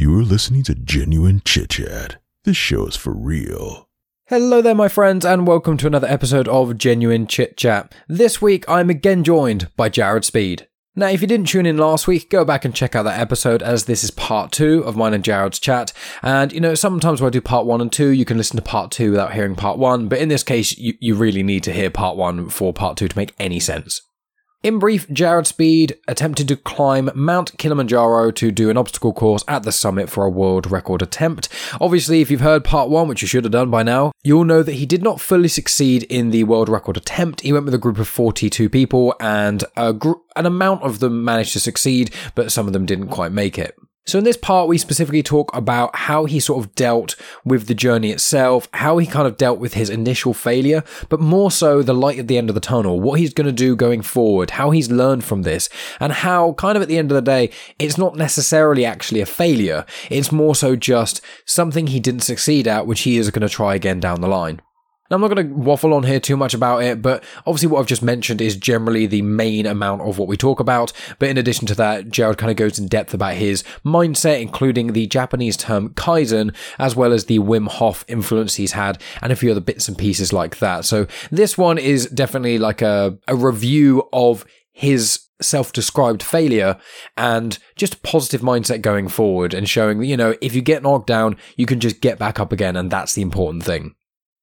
You're listening to Genuine Chit Chat. This show is for real. Hello there, my friends, and welcome to another episode of Genuine Chit Chat. This week, I'm again joined by Jared Speed. Now, if you didn't tune in last week, go back and check out that episode as this is part two of mine and Jared's chat. And, you know, sometimes when I do part one and two, you can listen to part two without hearing part one. But in this case, you, you really need to hear part one for part two to make any sense. In brief, Jared Speed attempted to climb Mount Kilimanjaro to do an obstacle course at the summit for a world record attempt. Obviously, if you've heard part one, which you should have done by now, you'll know that he did not fully succeed in the world record attempt. He went with a group of 42 people, and a gr- an amount of them managed to succeed, but some of them didn't quite make it. So, in this part, we specifically talk about how he sort of dealt with the journey itself, how he kind of dealt with his initial failure, but more so the light at the end of the tunnel, what he's going to do going forward, how he's learned from this, and how, kind of at the end of the day, it's not necessarily actually a failure. It's more so just something he didn't succeed at, which he is going to try again down the line. I'm not going to waffle on here too much about it, but obviously, what I've just mentioned is generally the main amount of what we talk about. But in addition to that, Jared kind of goes in depth about his mindset, including the Japanese term Kaizen, as well as the Wim Hof influence he's had, and a few other bits and pieces like that. So, this one is definitely like a, a review of his self described failure and just a positive mindset going forward and showing that, you know, if you get knocked down, you can just get back up again, and that's the important thing.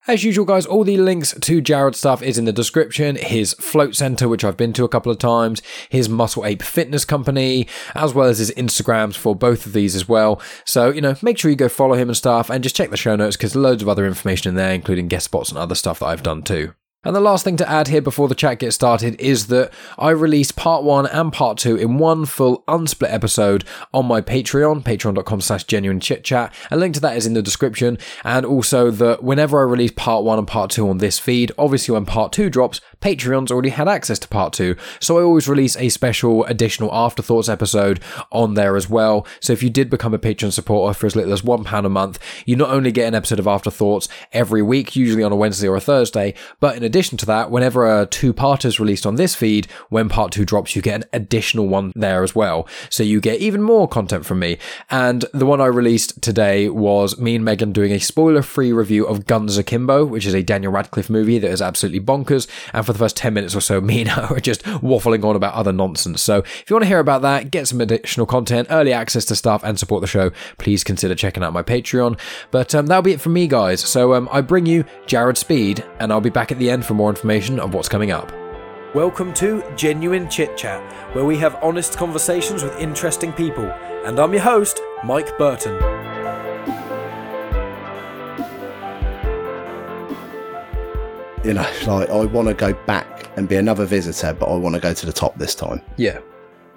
As usual, guys, all the links to Jared's stuff is in the description. His float center, which I've been to a couple of times, his Muscle Ape Fitness Company, as well as his Instagrams for both of these as well. So, you know, make sure you go follow him and stuff and just check the show notes because loads of other information in there, including guest spots and other stuff that I've done too. And the last thing to add here before the chat gets started is that I release part one and part two in one full unsplit episode on my Patreon, patreon.com slash genuine chit chat. A link to that is in the description. And also that whenever I release part one and part two on this feed, obviously when part two drops, Patreon's already had access to part two. So I always release a special additional afterthoughts episode on there as well. So if you did become a Patreon supporter for as little as one pound a month, you not only get an episode of afterthoughts every week, usually on a Wednesday or a Thursday, but in addition to that, whenever a two-parter is released on this feed, when part two drops, you get an additional one there as well. So you get even more content from me. And the one I released today was me and Megan doing a spoiler-free review of Guns Akimbo, which is a Daniel Radcliffe movie that is absolutely bonkers. And for the first 10 minutes or so, me and her are just waffling on about other nonsense. So if you want to hear about that, get some additional content, early access to stuff, and support the show, please consider checking out my Patreon. But um, that'll be it from me, guys. So um, I bring you Jared Speed, and I'll be back at the end for more information on what's coming up. Welcome to Genuine Chit Chat, where we have honest conversations with interesting people. And I'm your host, Mike Burton. you know, like I want to go back and be another visitor, but I want to go to the top this time. Yeah.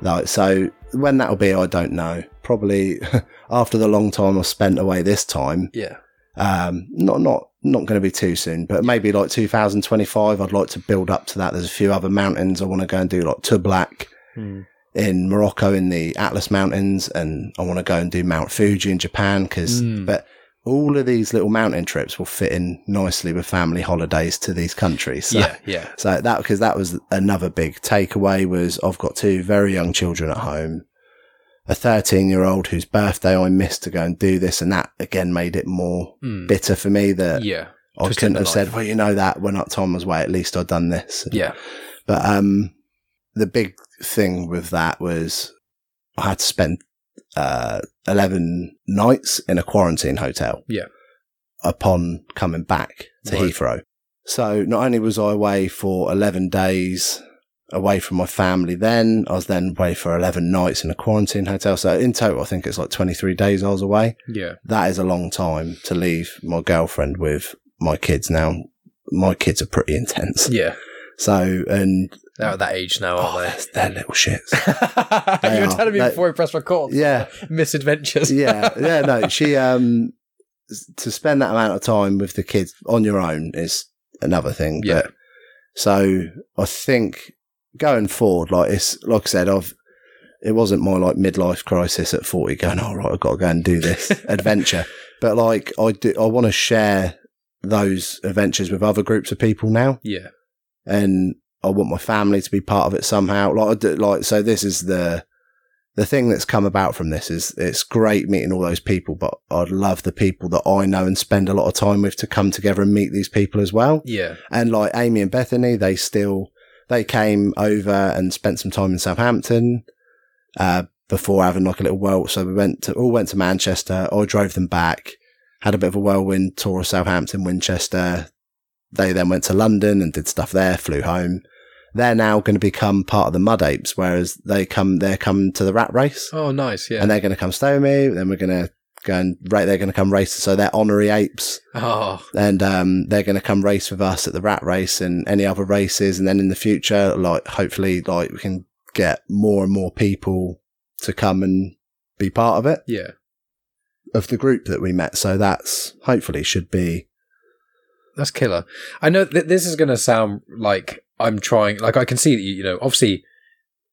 Like, so when that'll be, I don't know. Probably after the long time I spent away this time. Yeah. Um, not, not, not going to be too soon, but maybe like 2025, I'd like to build up to that. There's a few other mountains I want to go and do, like Toubkal Hmm. in Morocco in the Atlas Mountains, and I want to go and do Mount Fuji in Japan. Cause, Hmm. but all of these little mountain trips will fit in nicely with family holidays to these countries. So, Yeah, yeah. so that, because that was another big takeaway was I've got two very young children at home, a 13 year old whose birthday I missed to go and do this. And that again made it more Mm. bitter for me that Yeah. I couldn't have said, well, you know that when Tom was away, at least I'd done this. Yeah. But, um, the big thing with that was I had to spend, uh, 11 nights in a quarantine hotel. Yeah. Upon coming back to Right. Heathrow. So not only was I away for 11 days away from my family then, I was then away for 11 nights in a quarantine hotel. So in total, I think it's like 23 days I was away. Yeah. That is a long time to leave my girlfriend with my kids now. My kids are pretty intense. Yeah. So, and They're at that age now, oh, aren't they're, they're little shits. they? They you were are. telling me They- before we pressed record. Yeah. Misadventures. yeah, yeah, no, she, um, to spend that amount of time with the kids on your own is another thing. Yeah. But, so I think going forward, like it's, like I said, I've, it wasn't my like midlife crisis at 40 going, all right, I've got to go and do this adventure. But like I do, I want to share those adventures with other groups of people now. Yeah. and I want my family to be part of it somehow. Like, I do, like, so this is the the thing that's come about from this is it's great meeting all those people, but I'd love the people that I know and spend a lot of time with to come together and meet these people as well. Yeah. And like Amy and Bethany, they still they came over and spent some time in Southampton uh, before having like a little whirl. So we went to all went to Manchester. I drove them back, had a bit of a whirlwind tour of Southampton, Winchester. They then went to London and did stuff there. Flew home. They're now going to become part of the Mud Apes, whereas they come they're coming to the Rat Race, Oh, nice. Yeah. and they're going to come stay with me. Then we're going to go right they're going to come race. So they're honorary apes oh, and um, they're going to come race with us at the rat race and any other races and then in the future like hopefully like we can get more and more people to come and be part of it yeah. of the group that we met so that's hopefully should be That's killer. I know that this is going to sound like I'm trying. Like I can see that you, you know, obviously,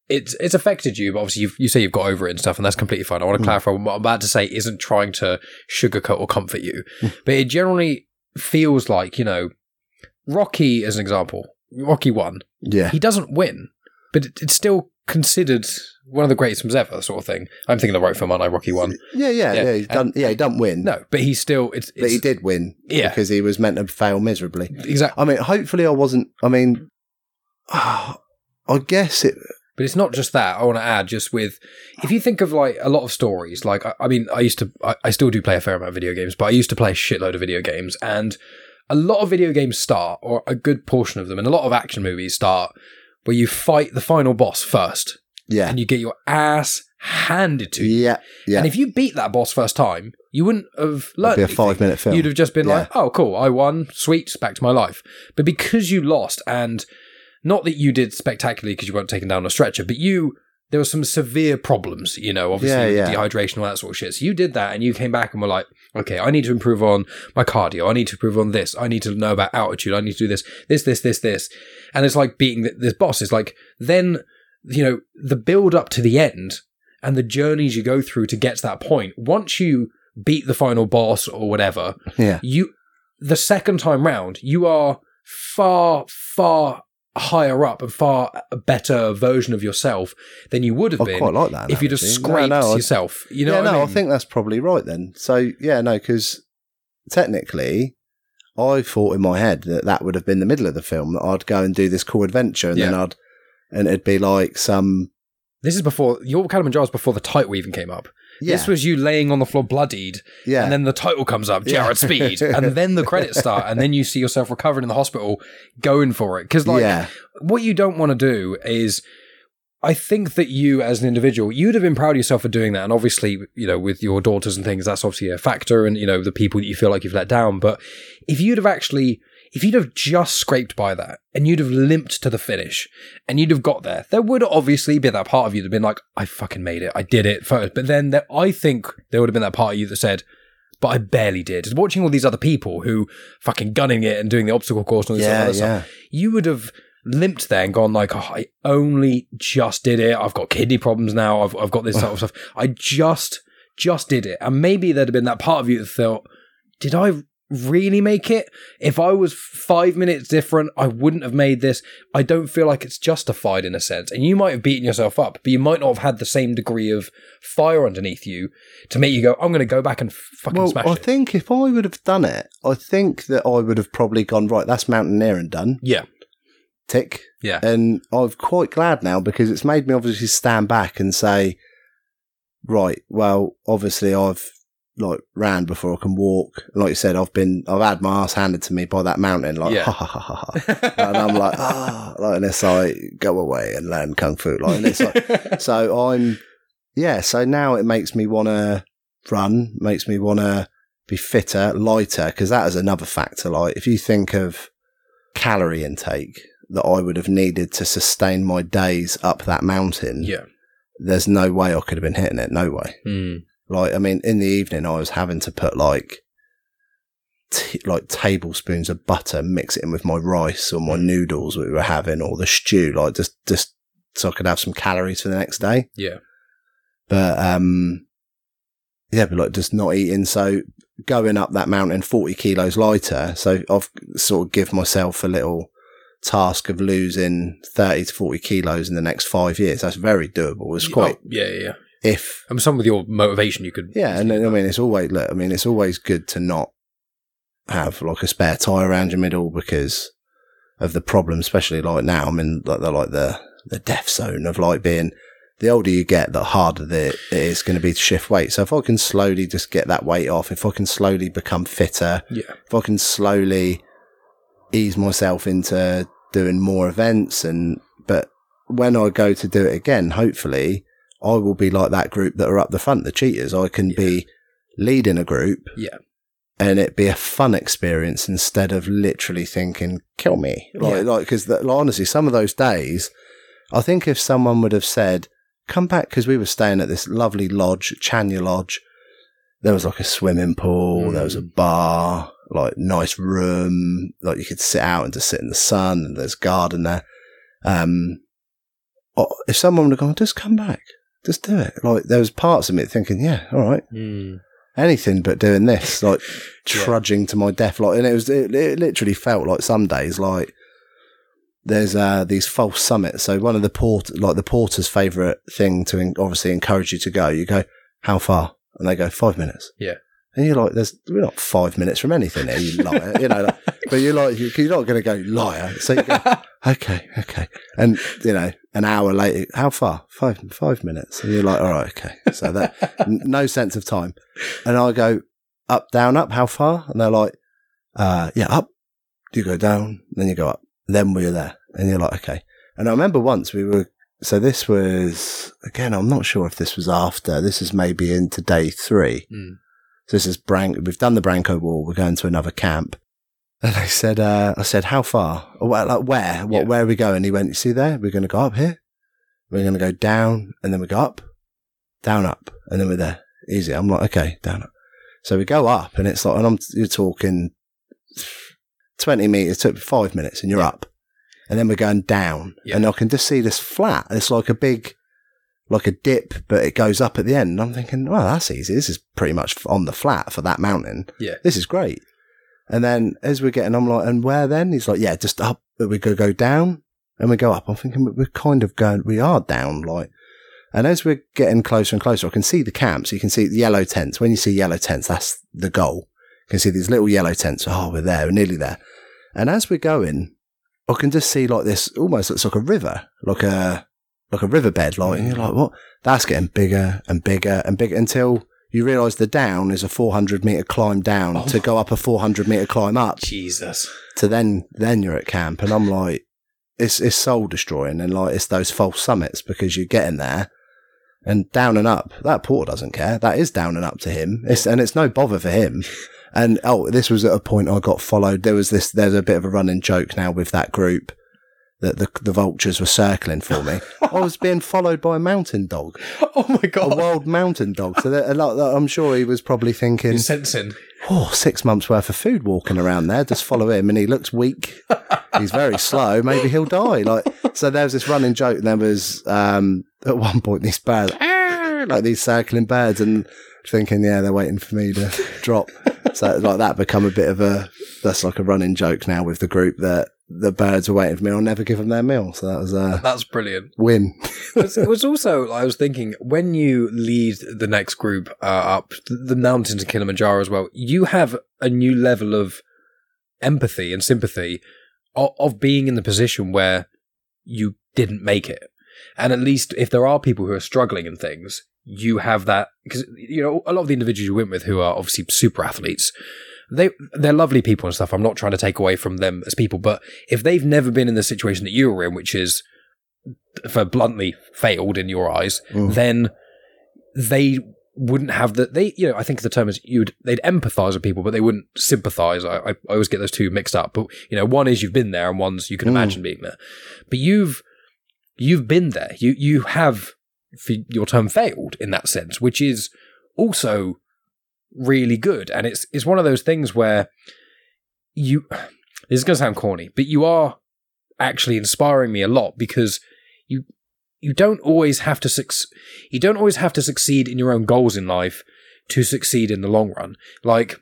it's it's affected you, but obviously you you say you've got over it and stuff, and that's completely fine. I want to Mm. clarify what I'm about to say isn't trying to sugarcoat or comfort you, but it generally feels like you know, Rocky as an example, Rocky one, yeah he doesn't win, but it, it's still considered one of the greatest films ever, sort of thing. I'm thinking of the right film, aren't I? Rocky one. yeah yeah Yeah, yeah, he done yeah he win No, but he still it's, but he did win Yeah. because he was meant to fail miserably exactly. i mean hopefully i wasn't i mean i guess it But it's not just that. I want to add just with, if you think of like a lot of stories, like, I, I mean, I used to, I, I still do play a fair amount of video games, but I used to play a shitload of video games. And a lot of video games start, or a good portion of them, and a lot of action movies start where you fight the final boss first yeah and you get your ass handed to you. yeah yeah And if you beat that boss first time, you wouldn't have learned. It'd be a five minute film You'd have just been Yeah. like, oh, cool, I won, sweet, back to my life. But because you lost, and not that you did spectacularly because you weren't taken down on a stretcher, but you, there were some severe problems, you know, obviously Yeah, yeah. dehydration, all that sort of shit. So you did that and you came back and were like, okay, I need to improve on my cardio. I need to improve on this. I need to know about altitude. I need to do this, this, this, this, this. And it's like beating this boss. It's like, then, you know, the build up to the end and the journeys you go through to get to that point. Once you beat the final boss or whatever, yeah you the second time round you are far far higher up and far better version of yourself than you would have I been quite like that if you just scraped No, no, yourself. You know yeah, no, I, I, think that's probably right then. So yeah, no, because technically, I thought in my head that that would have been the middle of the film that I'd go and do this cool adventure, and then I'd and it'd be like some this is before your Kilimanjaro was before the title even came up yeah, this was you laying on the floor bloodied yeah, and then the title comes up Yeah. Jared Speed and then the credits start and then you see yourself recovering in the hospital going for it because like yeah, what you don't want to do is I think that you as an individual, you'd have been proud of yourself for doing that. And obviously, you know, with your daughters and things, that's obviously a factor and, you know, the people that you feel like you've let down. But if you'd have actually, if you'd have just scraped by that and you'd have limped to the finish and you'd have got there, there would obviously be that part of you that have been like, I fucking made it. I did it first. But then there, I think there would have been that part of you that said, but I barely did. Watching all these other people who fucking gunning it and doing the obstacle course and all this yeah, other stuff yeah. you would have limped there and gone like, oh, I only just did it. I've got kidney problems now. I've, I've got this sort of stuff. I just, just did it. And maybe there'd have been that part of you that thought, did I really make it? If I was five minutes different, I wouldn't have made this. I don't feel like it's justified in a sense. And you might have beaten yourself up, but you might not have had the same degree of fire underneath you to make you go, I'm going to go back and fucking smash. Well, smash I it. think if I would have done it, I think that I would have probably gone right. That's mountaineering done. yeah. Tick. Yeah. And I'm quite glad now because it's made me obviously stand back and say, right, well, obviously I've like ran before I can walk. And like you said, I've been, I've had my ass handed to me by that mountain, like, Yeah. ha ha ha ha ha. and I'm like, ah, like, and it's like, go away and learn kung fu. Like, and it's like, so I'm, yeah, so now it makes me want to run, makes me want to be fitter, lighter, because that is another factor. Like, if you think of calorie intake that I would have needed to sustain my days up that mountain, yeah. there's no way I could have been hitting it. No way. Mm. Like, I mean, in the evening, I was having to put like, t- like tablespoons of butter, mix it in with my rice or my noodles we were having, or the stew, like just, just so I could have some calories for the next day. Yeah. But, um, yeah, but like just not eating. So going up that mountain 40 kilos lighter. So I've sort of give myself a little task of losing 30 to 40 kilos in the next five years. That's very doable. It's quite, Oh, yeah, yeah, if And some with your motivation, you could. yeah, and then, I mean, it's always look. I mean, it's always good to not have like a spare tire around your middle because of the problem, especially like now. I mean, like the like the the death zone of like being. The older you get, the harder the, it is going to be to shift weight. So if I can slowly just get that weight off, if I can slowly become fitter, yeah, if I can slowly ease myself into doing more events and but when I go to do it again, hopefully I will be like that group that are up the front, the cheaters. I can be leading a group yeah, and it be a fun experience instead of literally thinking, kill me. Like, Yeah. like, cause the, like, honestly, some of those days, I think if someone would have said, come back, cause we were staying at this lovely lodge, Chania Lodge. There was like a swimming pool. There was a bar, like nice room. Like you could sit out and just sit in the sun and there's garden there. Um, if someone would have gone, just come back, just do it. Like there was parts of me thinking, yeah, all right Mm. anything but doing this, like trudging to my death. Like, and it was, it, it literally felt like some days, like there's uh, these false summits. So one of the port, like the porter's favorite thing to en- obviously encourage you to go, you go, how far? And they go, five minutes. Yeah. And you're like, there's, we're not five minutes from anything here, you liar, you know, like, but you're like, you- you're not going to go liar. So you go, okay, okay. And, you know, an hour later, how far? Five, five minutes. And you're like, all right, okay. So that, n- no sense of time. And I go, up, down, up, how far? And they're like, uh, yeah, up. You go down, then you go up. Then we're there. And you're like, okay. And I remember once we were, so this was, again, I'm not sure if this was after, this is maybe into day three. Mm. So this is Brank. We've done the Barranco Wall. We're going to another camp. And I said, uh, I said, how far? Or, well, like where? What? Yeah. Where are we going? He went, you see there? We're going to go up here. We're going to go down, and then we go up, down, up, and then we're there. Easy. I'm like, okay, down, up. So we go up, and it's like, and I'm you're talking twenty meters, took five minutes, and you're up, and then we're going down, Yeah. and I can just see this flat. It's like a big like a dip, but it goes up at the end. And I'm thinking, well, that's easy. This is pretty much on the flat for that mountain. Yeah. This is great. And then as we're getting, I'm like, and where then? He's like, yeah, just up. We go go down and we go up. I'm thinking we're kind of going, we are down, like. And as we're getting closer and closer, I can see the camps. You can see the yellow tents. When you see yellow tents, that's the goal. You can see these little yellow tents. Oh, we're there. We're nearly there. And as we're going, I can just see like this, almost looks like a river, like a, like a riverbed. Like, and you're like, what? That's getting bigger and bigger and bigger until you realise the down is a 400 metre climb down oh to go up a 400 metre climb up Jesus. to then, then you're at camp. And I'm like, it's, it's soul destroying. And like, it's those false summits because you're getting there and down and up. That porter doesn't care. That is down and up to him. It's, and it's no bother for him. And oh, this was at a point I got followed. There was this, there's a bit of a running joke now with that group that the, the vultures were circling for me. I was being followed by a mountain dog, Oh my god! a wild mountain dog. So that, a lot, I'm sure he was probably thinking, You're sensing. oh, six months worth of food walking around there. Just follow him, and he looks weak. He's very slow. Maybe he'll die. Like so, there was this running joke. And there was um, at one point these birds, like these circling birds, and thinking, yeah, they're waiting for me to drop. So like that become a bit of a that's like a running joke now with the group that the birds are waiting for me. I'll never give them their meal. So that was a That's brilliant. win. it was- also I was thinking when you lead the next group uh, up the mountains of Kilimanjaro as well, you have a new level of empathy and sympathy of, of being in the position where you didn't make it, and at least if there are people who are struggling in things, you have that because you know a lot of the individuals you went with who are obviously super athletes. They they're lovely people and stuff. I'm not trying to take away from them as people, but if they've never been in the situation that you were in, which is for bluntly failed in your eyes, Mm. then they wouldn't have the they you know I think the term is you'd they'd empathize with people, but they wouldn't sympathize. I, I, I always get those two mixed up. But you know, one is you've been there, and one's you can Mm. imagine being there. But you've you've been there. You you have for your term failed in that sense, which is also really good. And it's it's one of those things where you this is gonna sound corny, but you are actually inspiring me a lot because you you don't always have to suc- you don't always have to succeed in your own goals in life to succeed in the long run. Like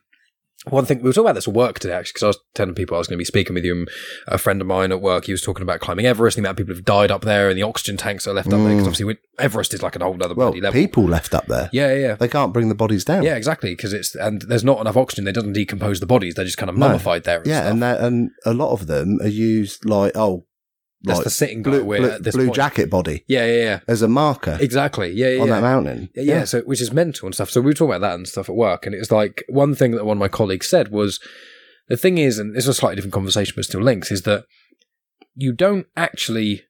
one thing we were talking about this at work today actually because I was telling people I was going to be speaking with you and a friend of mine at work he was talking about climbing Everest and the amount of people who've died up there and the oxygen tanks that are left up there because mm. obviously we, Everest is like an whole other Well, bloody level people left up there. yeah yeah They can't bring the bodies down. yeah exactly because it's and there's not enough oxygen they doesn't decompose the bodies they're just kind of No. mummified there and yeah, stuff. and that, and a lot of them are used like oh, that's like the sitting blue, blue, at this blue jacket body yeah yeah yeah as a marker exactly yeah yeah, on yeah. that mountain. Yeah, yeah, so which is mental and stuff. So we were talking about that and stuff at work, and it's like one thing that one of my colleagues said was the thing is, and it's a slightly different conversation, but still links, is that you don't actually,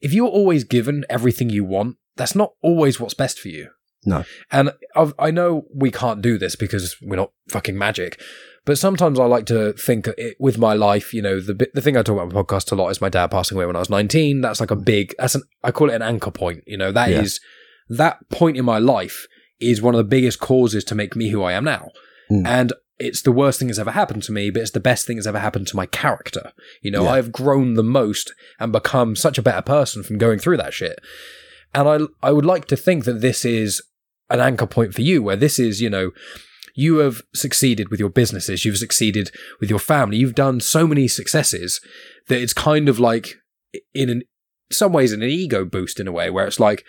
if you're always given everything you want, that's not always what's best for you. No. And I've, I know we can't do this because we're not fucking magic, but sometimes I like to think it, with my life, you know, the the thing I talk about on my podcast a lot is my dad passing away when I was 19. That's like a big, that's an, I call it an anchor point. You know, that is Yeah. that point in my life is one of the biggest causes to make me who I am now. Mm. And it's the worst thing that's ever happened to me, but it's the best thing that's ever happened to my character. You know, Yeah. I've grown the most and become such a better person from going through that shit. And I, I would like to think that this is an anchor point for you, where this is, you know, you have succeeded with your businesses, you've succeeded with your family, you've done so many successes that it's kind of like in an, some ways an ego boost in a way where it's like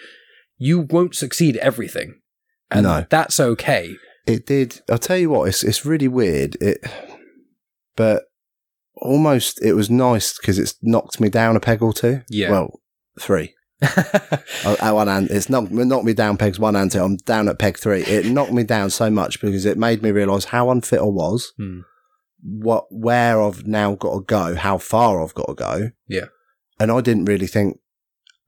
you won't succeed everything. And No. that's okay. It did. I'll tell you what. It's it's really weird. It, but almost it was nice because it's knocked me down a peg or two. Yeah. Well, three. At one hand, it's knocked, knocked me down pegs one and two. I'm down at peg three. It knocked me down so much because it made me realise how unfit I was, Hmm. what where I've now got to go, how far I've got to go. Yeah. And I didn't really think,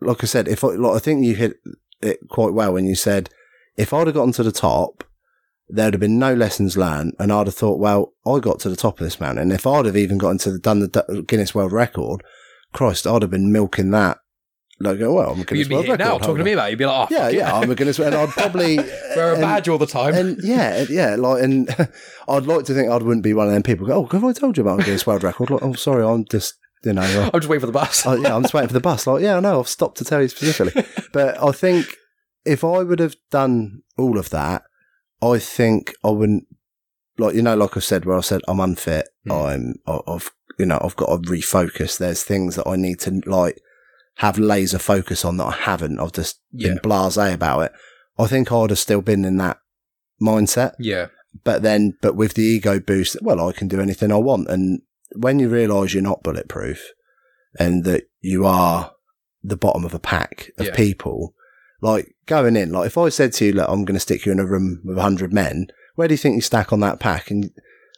like I said, if I, like, I think you hit it quite well when you said, if I'd have gotten to the top, there'd have been no lessons learned, and I'd have thought, well, I got to the top of this mountain. If I'd have even gotten to the, done the Guinness World Record, Christ, I'd have been milking that. Like, oh, well, I'm a Guinness You'd be World here Record now talking to me about it. You'd be like, oh, Yeah, fuck yeah, I'm a Guinness, and I'd probably Wear a and- badge all the time. and yeah, yeah, like, and I'd like to think I wouldn't be one of them people. Go, oh, have I told you about a Guinness World Record? Like, oh, sorry, I'm just, you know, uh, I'm just waiting for the bus. oh, yeah, I'm just waiting for the bus. Like, yeah, I know, I've stopped to tell you specifically. but I think if I would have done all of that, I think I wouldn't, like, you know, like I said, where I said I'm unfit, Hmm. I'm, I- I've, you know, I've got to refocus. There's things that I need to, like, have laser focus on that I haven't. I've just yeah. been blasé about it. I think I'd have still been in that mindset. Yeah. But then, but with the ego boost, well, I can do anything I want. And when you realize you're not bulletproof and that you are the bottom of a pack of Yeah. people, like going in, like if I said to you, look, I'm going to stick you in a room with 100 men, where do you think you stack on that pack? And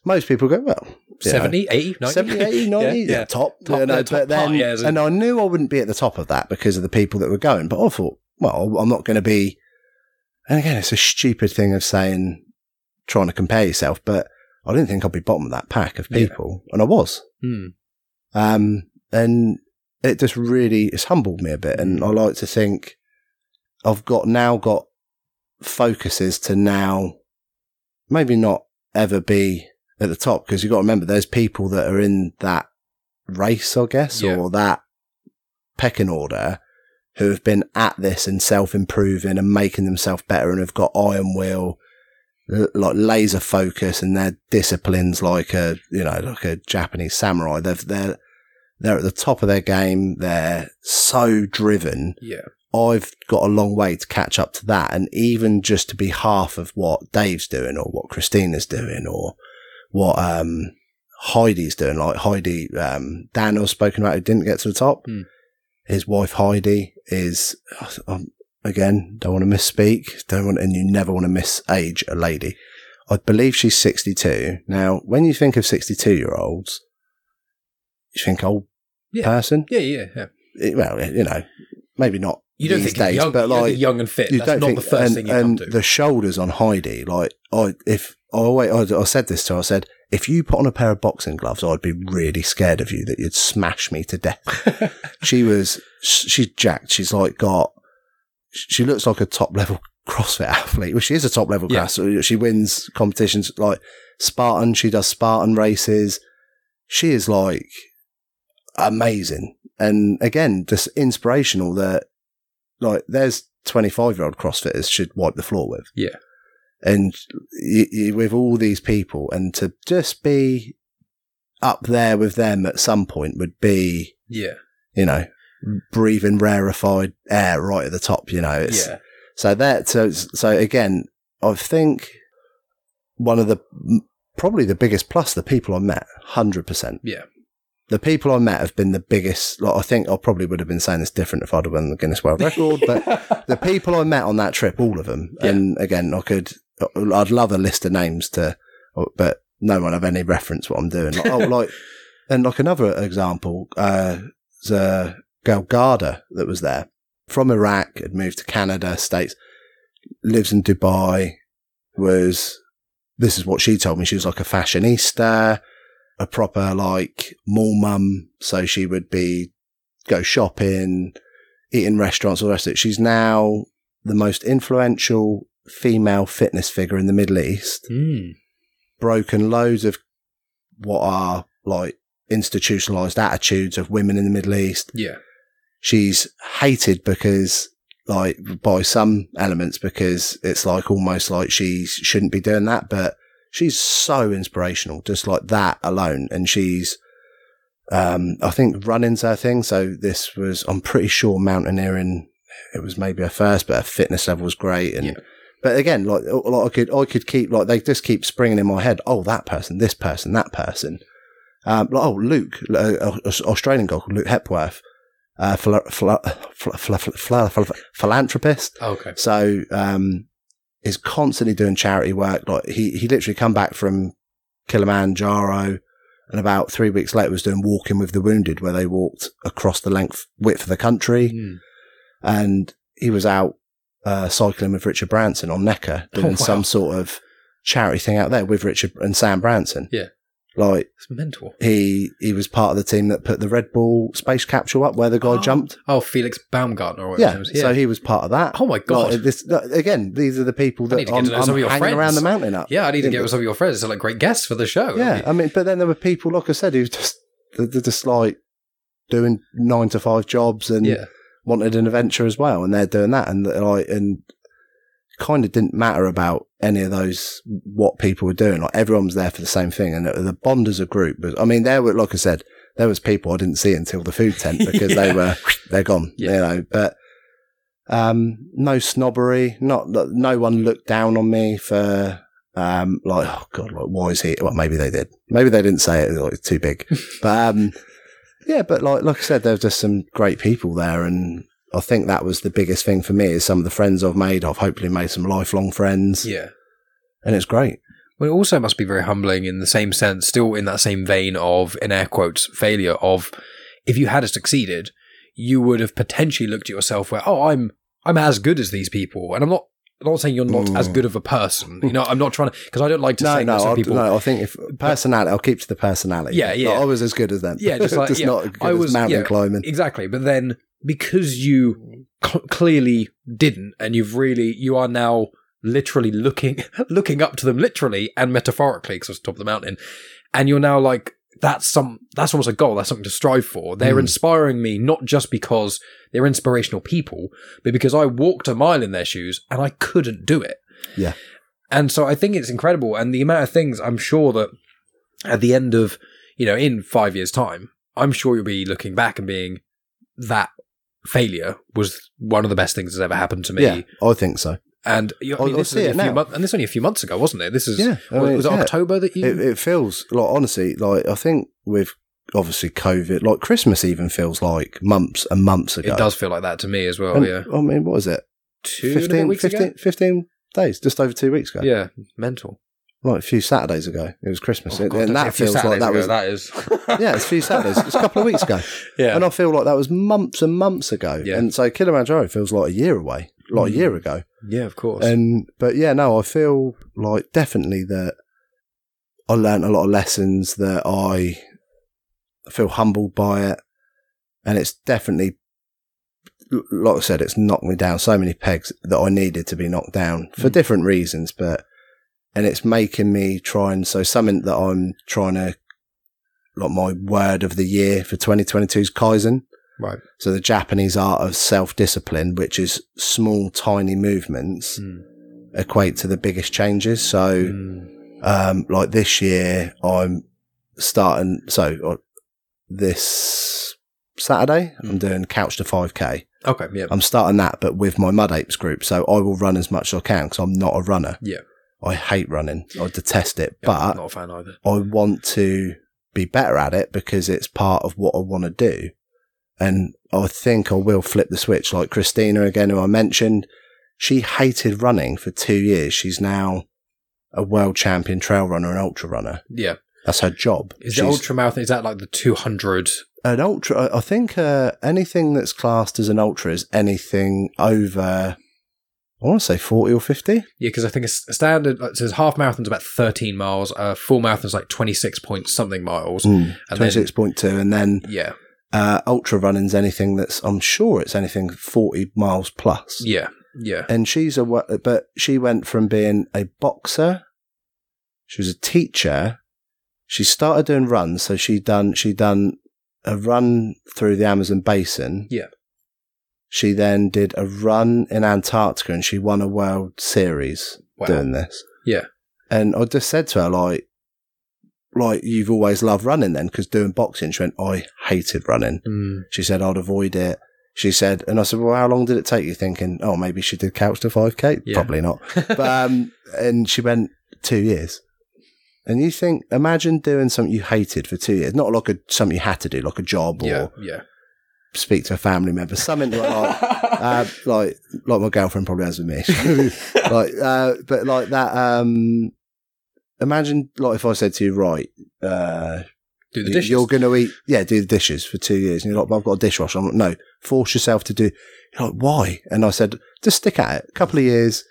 most people go, well, you know, 70, 80, 90? 70, 80, 90, Yeah, yeah, top. Top- you know, top but then, part, and I knew I wouldn't be at the top of that because of the people that were going, but I thought, well, I'm not going to be, and again, it's a stupid thing of saying, trying to compare yourself, but I didn't think I'd be bottom of that pack of people, and I was. Hmm. Um, and it just really, it's humbled me a bit. And I like to think I've got now got focuses to now maybe not ever be at the top because you've got to remember there's people that are in that race, I guess, Yeah. or that pecking order who have been at this and self improving and making themselves better and have got iron will, like laser focus and their disciplines like a, you know, like a Japanese samurai. They've, they're, they're at the top of their game. They're so driven. Yeah. I've got a long way to catch up to that. And even just to be half of what Dave's doing or what Christina's doing or what, um, Heidi's doing, like Heidi, um, Daniel's spoken about who didn't get to the top. Hmm. His wife Heidi is, um, again, don't want to misspeak, don't want, and you never want to misage a lady. I believe she's 62. Now, when you think of 62 year olds, you think old Yeah. person. Yeah, yeah, yeah. It- well, you know, maybe not You don't think days, young, but like young and fit. you That's not think the first and, thing you and come to. the shoulders on Heidi. Like I, if I always, I, I said this to her. I said, if you put on a pair of boxing gloves, I'd be really scared of you that you'd smash me to death. she was, she's jacked. She's like got, she looks like a top level CrossFit athlete. Well, she is a top level Yeah. class. She wins competitions like Spartan. She does Spartan races. She is like amazing. And again, just inspirational that like there's 25 year old CrossFitters should wipe the floor with. Yeah. and you, you, with all these people, and to just be up there with them at some point would be, Yeah. you know, breathing rarefied air right at the top. You know, it's, Yeah. so that so so again, I think one of the probably the biggest plus the people I met, hundred percent. Yeah. The people I met have been the biggest. Like I think I probably would have been saying this different if I'd have won the Guinness World Record, but the people I met on that trip, all of them, Yeah. and again, I could, I'd love a list of names to, but no one have any reference what I'm doing. Like, oh, like, and like another example, uh, a girl Garda that was there from Iraq, had moved to Canada, States, lives in Dubai, was, this is what she told me. She was like a fashionista, a proper like mall mum. So she would be, go shopping, eat in restaurants, all the rest of it. She's now the most influential female fitness figure in the Middle East, Mm. broken loads of what are like institutionalized attitudes of women in the Middle East Yeah. she's hated because like by some elements because it's like almost like she shouldn't be doing that but she's so inspirational just like that alone and she's um i think running's her thing so this was i'm pretty sure mountaineering it was maybe her first but her fitness level was great and Yeah. but again like, like i could i could keep like they just keep springing in my head oh that person this person that person um, like, oh, Luke, uh, Australian guy called Luke Hepworth, uh, phila- phila- phila- phila- phila- phila- philanthropist. Okay. So, um, is constantly doing charity work. Like he, he literally come back from Kilimanjaro and about three weeks later was doing walking with the wounded where they walked across the length, width of the country. Mm. And he was out, uh, cycling with Richard Branson on Necker doing Oh, wow. some sort of charity thing out there with Richard and Sam Branson. Yeah. Like It's mental. he, he was part of the team that put the Red Bull space capsule up where the guy Oh. jumped. Oh, Felix Baumgartner. Or whatever Yeah, name so he was part of that. Oh my God. Like, this, again, these are the people that I'm, I'm some of your hanging around the mountain up. yeah, I need to get with some of your friends. They're like great guests for the show. Yeah, I mean, but then there were people, like I said, who just they're just like doing nine to five jobs and yeah. wanted an adventure as well, and they're doing that, and like, and kind of didn't matter about any of those what people were doing. Like everyone was there for the same thing, and the, bond as a group. but I mean, there were, like I said, there was people I didn't see until the food tent because they were they're gone. Yeah. You know, but. Um, no snobbery, not, no one looked down on me for, um, like, oh God, like, why is he? Well, maybe they did. Maybe they didn't say it, like, it's too big. but, um, yeah, but like, like I said, there was just some great people there. And I think that was the biggest thing for me is some of the friends I've made. I've hopefully made some lifelong friends Yeah. and it's great. Well, it also must be very humbling in the same sense, still in that same vein of, in air quotes, failure of if you had succeeded, you would have potentially looked at yourself where, oh, I'm, I'm as good as these people. And I'm not, I'm not saying you're not as Mm. good of a person. You know, I'm not trying to, because I don't like to No, say no, that some people. no, I think if personality, I'll keep to the personality. Yeah, yeah. Like, I was as good as them. Yeah, just like- yeah, not good I as was- mountain yeah. climbing. Exactly. But then because you cl- clearly didn't and you've really, you are now literally looking, looking up to them literally and metaphorically because it's top of the mountain. And you're now like, that's some, that's almost a goal. That's something to strive for. They're Mm. inspiring me not just because they're inspirational people, but because I walked a mile in their shoes and I couldn't do it. Yeah. And so I think it's incredible. And the amount of things I'm sure that at the end of, you know, in five years' time, I'm sure you'll be looking back and being that failure was one of the best things that's ever happened to me. Yeah, I think so. And you I I- mean, I this see it a few now. months, and this only a few months ago, wasn't it? This is Yeah, I mean, was it yeah. October that you? It, it feels like honestly, like I think with obviously COVID, like Christmas even feels like months and months ago. it does feel like that to me as well. And, yeah, I mean, what is it? two and a bit 15, weeks 15, ago. 15 days, just over two weeks ago. Yeah, mental. Like a few Saturdays ago, it was Christmas, Oh, and God, don't that say a few feels like that was. that is. yeah, it's a few Saturdays. It's a couple of weeks ago, yeah. and I feel like that was months and months ago. Yeah. And so Kilimanjaro feels like a year away, like Mm. a year ago. yeah, of course. And but yeah, no, I feel like definitely that I learned a lot of lessons that I feel humbled by it, and it's definitely, like I said, it's knocked me down so many pegs that I needed to be knocked down for Mm. different reasons, but and it's making me try and so something that I'm trying to like my word of the year for 2022 is Kaizen. right. So the Japanese art of self discipline, which is small, tiny movements Mm. equate to the biggest changes. So, Mm. um, like this year, I'm starting. So uh, this Saturday, I'm doing couch to 5k. Okay, yeah. I'm starting that, but with my Mud Apes group. So I will run as much as I can because I'm not a runner. Yeah. I hate running. I detest it, Yeah, I'm but not a fan either. I want to be better at it because it's part of what I want to do. And I think I will flip the switch. Like Christina again, who I mentioned, she hated running for two years. She's now a world champion trail runner and ultra runner. Yeah. That's her job. Is She's the ultra marathon, is that like the 200? an ultra? I- I think uh, anything that's classed as an ultra is anything over. I want to say forty or fifty. Yeah, because I think it's a standard, it says half marathon's about 13 miles, uh, full marathon's like 26 point something miles. And then-. Twenty six point two, and then Yeah. uh, ultra running's anything that's. I'm sure it's anything forty miles plus. Yeah. Yeah. and she's a but she went from being a boxer she was a teacher she started doing runs so she done she done a run through the amazon basin Yeah. She then did a run in antarctica and she won a world series Wow. doing this Yeah. and i just said to her like like you've always loved running then because doing boxing she went i hated running Mm. she said I'd avoid it. She said, and I said, well, how long did it take you? Thinking, oh, maybe she did couch to 5K. Yeah. Probably not. But, um, and she went two years. And you think, imagine doing something you hated for two years, not like a, something you had to do, like a job or Yeah. Yeah. Speak to a family member, something like, uh, like, like my girlfriend probably has with me. like, uh, but like that, um, imagine like if I said to you, right, uh, Do the you- dishes. You're going to eat, yeah, do the dishes for two years. And you're like, well, I've got a dishwasher. I'm like, no, force yourself to do. You're like, why? And I said, just stick at it. A couple of years,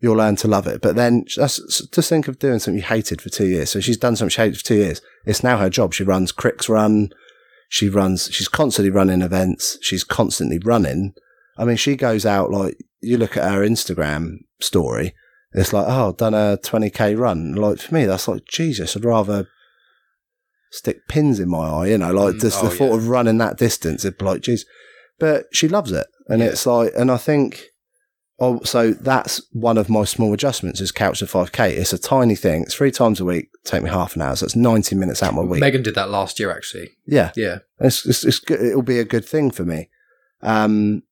you'll learn to love it. But then that's, just think of doing something you hated for two years. So she's done something she hated for two years. It's now her job. She runs Cricks Run. She runs, she's constantly running events. She's constantly running. I mean, she goes out like, you look at her Instagram story. It's like, oh, I've done a 20k run. Like for me, that's like, Jesus, I'd rather stick pins in my eye, you know, like Mm, just oh, the thought yeah. of running that distance. Be like, geez, but she loves it. And Yeah. it's like, and I think, oh, so that's one of my small adjustments is couch to 5k. It's a tiny thing. It's three times a week. Take me half an hour. So it's 90 minutes out my week. Megan did that last year, actually. yeah. Yeah. It's, it's, it's good. It'll be a good thing for me. Um,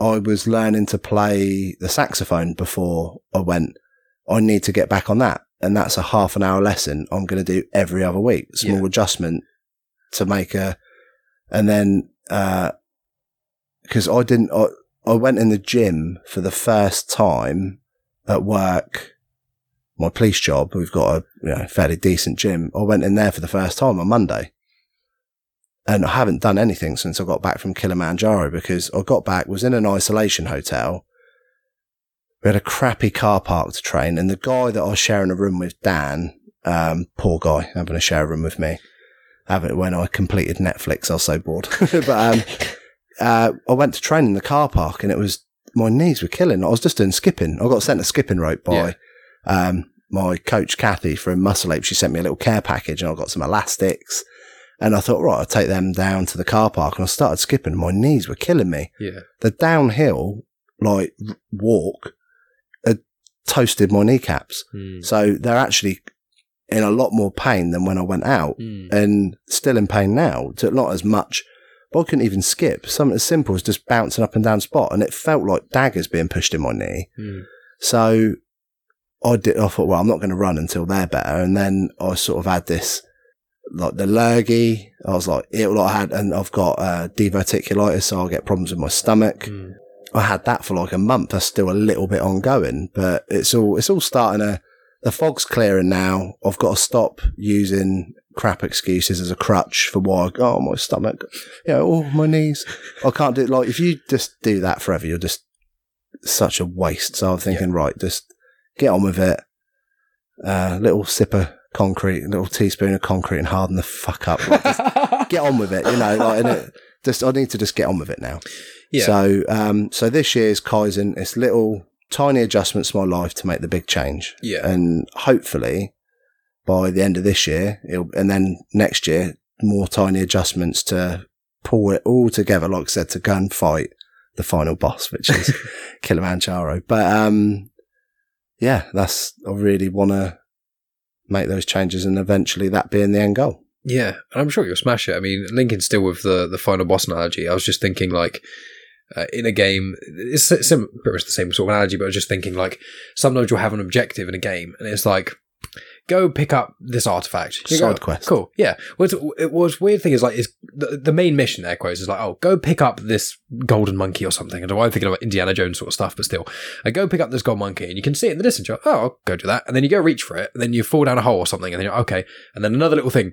I was learning to play the saxophone before I went. I need to get back on that. And that's a half an hour lesson I'm going to do every other week. Small Yeah. adjustment to make a, and then, uh, cause I didn't, I, I went in the gym for the first time at work, my police job. We've got a you know, fairly decent gym. I went in there for the first time on Monday and I haven't done anything since I got back from Kilimanjaro because I got back, was in an isolation hotel. We had a crappy car park to train, and the guy that I was sharing a room with, Dan, um, poor guy, having to share a room with me. Having when I completed Netflix, I was so bored. but um, uh, I went to train in the car park, and it was my knees were killing. I was just doing skipping. I got sent a skipping rope by Yeah. um, my coach Kathy from Muscle Ape. She sent me a little care package, and I got some elastics. And I thought, right, I'll take them down to the car park. And I started skipping. My knees were killing me. Yeah. The downhill, like walk, had toasted my kneecaps. Mm. So they're actually in a lot more pain than when I went out Mm. and still in pain now. Not as much, but I couldn't even skip. Something as simple as just bouncing up and down spot. And it felt like daggers being pushed in my knee. Mm. So I did. I thought, well, I'm not going to run until they're better. And then I sort of had this, like the lurgy. I was like, it. Like I had, and I've got uh, diverticulitis, so I get problems with my stomach. Mm. I had that for like a month. That's still a little bit ongoing, but it's all it's all starting to. The fog's clearing now. I've got to stop using crap excuses as a crutch for why. Oh, my stomach. Yeah, oh, my knees. I can't do it. like if you just do that forever, you're just such a waste. So I'm thinking, right, just get on with it. Uh, little sip of concrete, a little teaspoon of concrete, and harden the fuck up. Like, get on with it. You know, like and it, just I need to just get on with it now. Yeah. So, um, so this year's Kaizen, it's little tiny adjustments to my life to make the big change. Yeah. And hopefully by the end of this year, it'll, and then next year, more tiny adjustments to pull it all together, like I said, to go and fight the final boss, which is Kilimanjaro. But, um, yeah, that's I really want to make those changes, and eventually that being the end goal. Yeah, and I'm sure you'll smash it. I mean, linking still with the the final boss analogy. I was just thinking like. Uh, in a game, it's sim- pretty much the same sort of analogy, but I was just thinking like sometimes you'll have an objective in a game, and it's like go pick up this artifact. You Side go, quest. Cool. Yeah. What's it was weird thing is like is the, the main mission air quotes is like oh go pick up this golden monkey or something. And so I'm thinking about Indiana Jones sort of stuff, but still, I go pick up this gold monkey and you can see it in the distance. You're like, oh, I'll go do that, and then you go reach for it, and then you fall down a hole or something, and then you're okay, and then another little thing,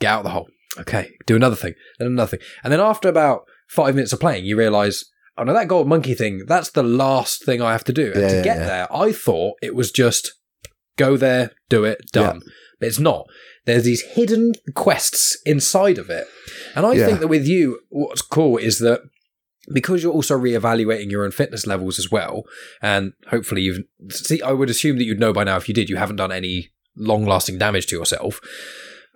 get out of the hole. Okay, do another thing, then another thing, and then after about five minutes of playing, you realize. Oh no, that gold monkey thing, that's the last thing I have to do. And Yeah, to yeah, get yeah. there, I thought it was just go there, do it, done. But it's not. There's these hidden quests inside of it. And I Yeah. think that with you, what's cool is that because you're also reevaluating your own fitness levels as well, and hopefully you've see, I would assume that you'd know by now if you did, you haven't done any long lasting damage to yourself.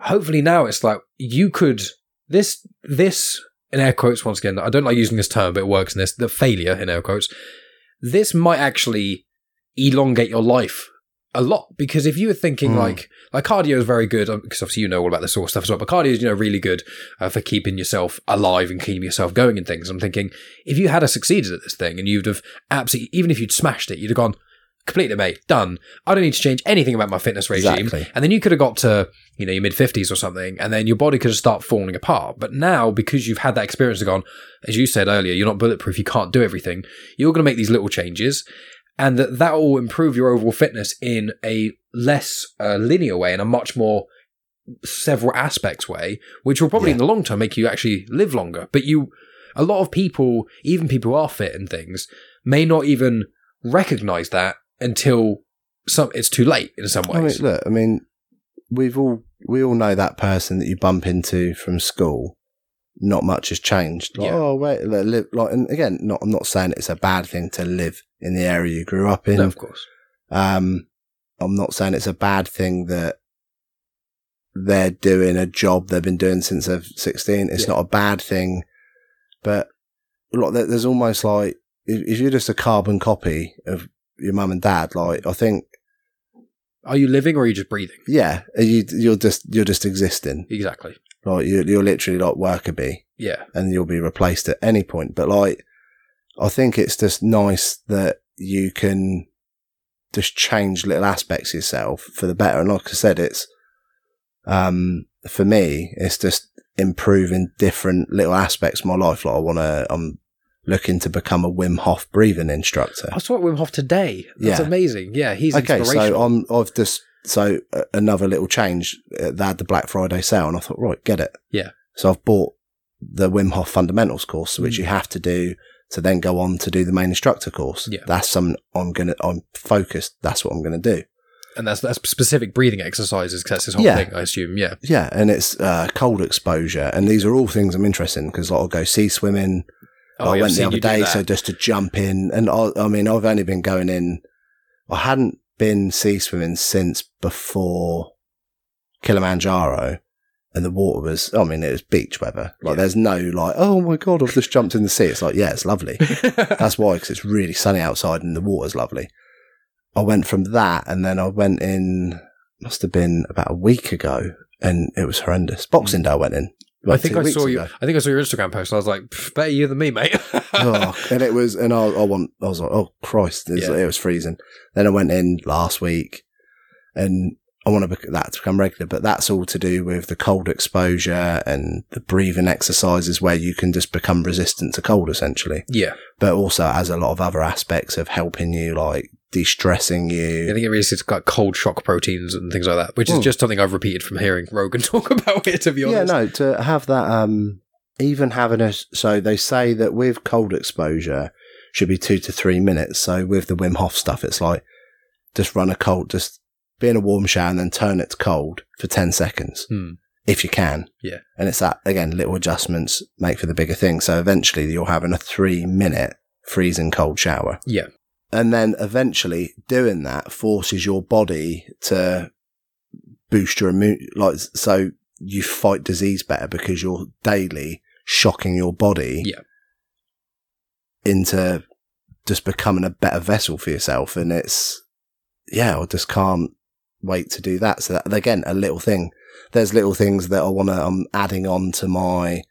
Hopefully now it's like you could this this in air quotes once again, I don't like using this term, but it works in this, the failure in air quotes. This might actually elongate your life a lot because if you were thinking Mm. like like cardio is very good um, because obviously you know all about the sort of stuff as well but cardio is you know really good uh, for keeping yourself alive and keeping yourself going and things i'm thinking if you had a succeeded at this thing and you'd have absolutely even if you'd smashed it you'd have gone completely mate done i don't need to change anything about my fitness regime Exactly. and then you could have got to you know your mid 50s or something and then your body could have started falling apart but now because you've had that experience gone as you said earlier you're not bulletproof you can't do everything you're going to make these little changes and that that will improve your overall fitness in a less uh, linear way and a much more several aspects way which will probably Yeah. in the long term make you actually live longer but you a lot of people even people who are fit and things may not even recognize that until some it's too late in some I mean, ways look, I mean, we've all we all know that person that you bump into from school. Not much has changed. Like, Yeah. Oh wait, like, live like, and again, not I'm not saying it's a bad thing to live in the area you grew up in. no, of course Um, I'm not saying it's a bad thing that they're doing a job they've been doing since they're 16. It's Yeah. not a bad thing, but like, there's almost like if, if you're just a carbon copy of your mum and dad, like I think, are you living or are you just breathing yeah, you you're just you're just existing. exactly Like you, you're literally like worker bee, yeah and you'll be replaced at any point. But like, I think it's just nice that you can just change little aspects of yourself for the better. And like I said, it's um for me, it's just improving different little aspects of my life. Like I want to, I'm looking to become a Wim Hof breathing instructor. I saw Wim Hof today. That's Yeah. amazing. Yeah, he's Okay, so I'm I've just so uh, another little change. Uh, they had the Black Friday sale, and I thought, right, get it. Yeah. So I've bought the Wim Hof Fundamentals course, which Mm. you have to do to then go on to do the main instructor course. Yeah. That's something I'm gonna. I'm focused. That's what I'm gonna do. and that's that's specific breathing exercises because that's his whole Yeah. thing. I assume. Yeah. Yeah, and it's uh, cold exposure, and these are all things I'm interested in because like, I'll go sea swimming. Oh, I went the other day, so just to jump in, and I, I mean, I've only been going in. I hadn't been sea swimming since before Kilimanjaro, and the water was. I mean, it was beach weather. Like, Yeah. there's no like, oh my god, I've just jumped in the sea. It's like, yeah, it's lovely. That's why, because it's really sunny outside and the water's lovely. I went from that, and then I went in. Must have been about a week ago, and it was horrendous. Boxing mm. Day, I went in. I think I saw you. I think I saw your Instagram post. And I was like, better you than me, mate. oh, and it was, and I, I want, I was like, oh Christ, it was, Yeah. it was freezing. Then I went in last week, and I want to bec- that to become regular, but that's all to do with the cold exposure and the breathing exercises where you can just become resistant to cold, essentially. yeah, But also has a lot of other aspects of helping you, like de-stressing you. I think it really is got cold shock proteins and things like that, which is Mm. just something I've repeated from hearing Rogan talk about it. To be honest, Yeah, no, to have that, um, even having a, so they say that with cold exposure should be two to three minutes. So with the Wim Hof stuff, it's like just run a cold, just be in a warm shower and then turn it to cold for 10 seconds Hmm. if you can. Yeah. And it's that, again, little adjustments make for the bigger thing. So eventually you're having a three minute freezing cold shower. yeah, And then eventually doing that forces your body to boost your immune, like, so you fight disease better because you're daily shocking your body Yeah. into just becoming a better vessel for yourself. And it's, yeah, I just can't wait to do that. So that, again, a little thing. There's little things that I want to, I'm adding on to my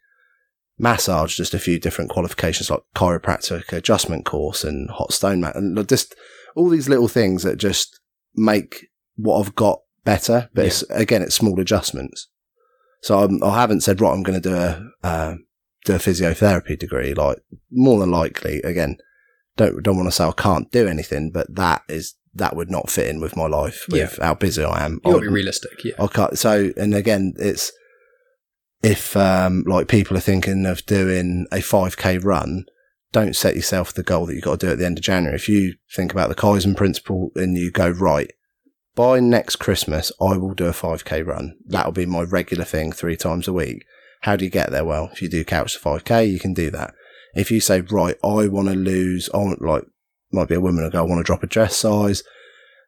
massage, just a few different qualifications like chiropractic adjustment course and hot stone mat and just all these little things that just make what I've got better. But it's, again, it's small adjustments. So I'm, I haven't said, right, I'm going to do a, uh, do a physiotherapy degree. Like more than likely, again, don't, don't want to say I can't do anything, but that is, that would not fit in with my life with how busy I am. You got to be realistic. Yeah. I can't. So, and again, it's if um, like people are thinking of doing a 5k run, don't set yourself the goal that you've got to do at the end of January. If you think about the Kaizen principle and you go right by next Christmas, I will do a 5k run. That'll be my regular thing three times a week. How do you get there? Well, if you do couch to 5k, you can do that. If you say, right, I want to lose, I want like, might be a woman who go, I want to drop a dress size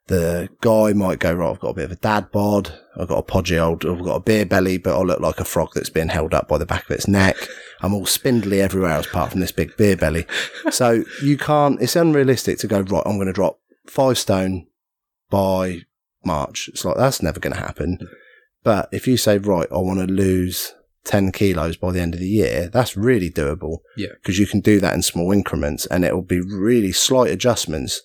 the guy might go, right, I've got a bit of a dad bod. I've got a podgy old, I've got a beer belly, but I look like a frog that's been held up by the back of its neck. I'm all spindly everywhere else apart from this big beer belly. So you can't, it's unrealistic to go, right, I'm going to drop five stone by March. It's like, that's never going to happen. But if you say, right, I want to lose 10 kilos by the end of the year, that's really doable. Yeah. Because you can do that in small increments and it will be really slight adjustments.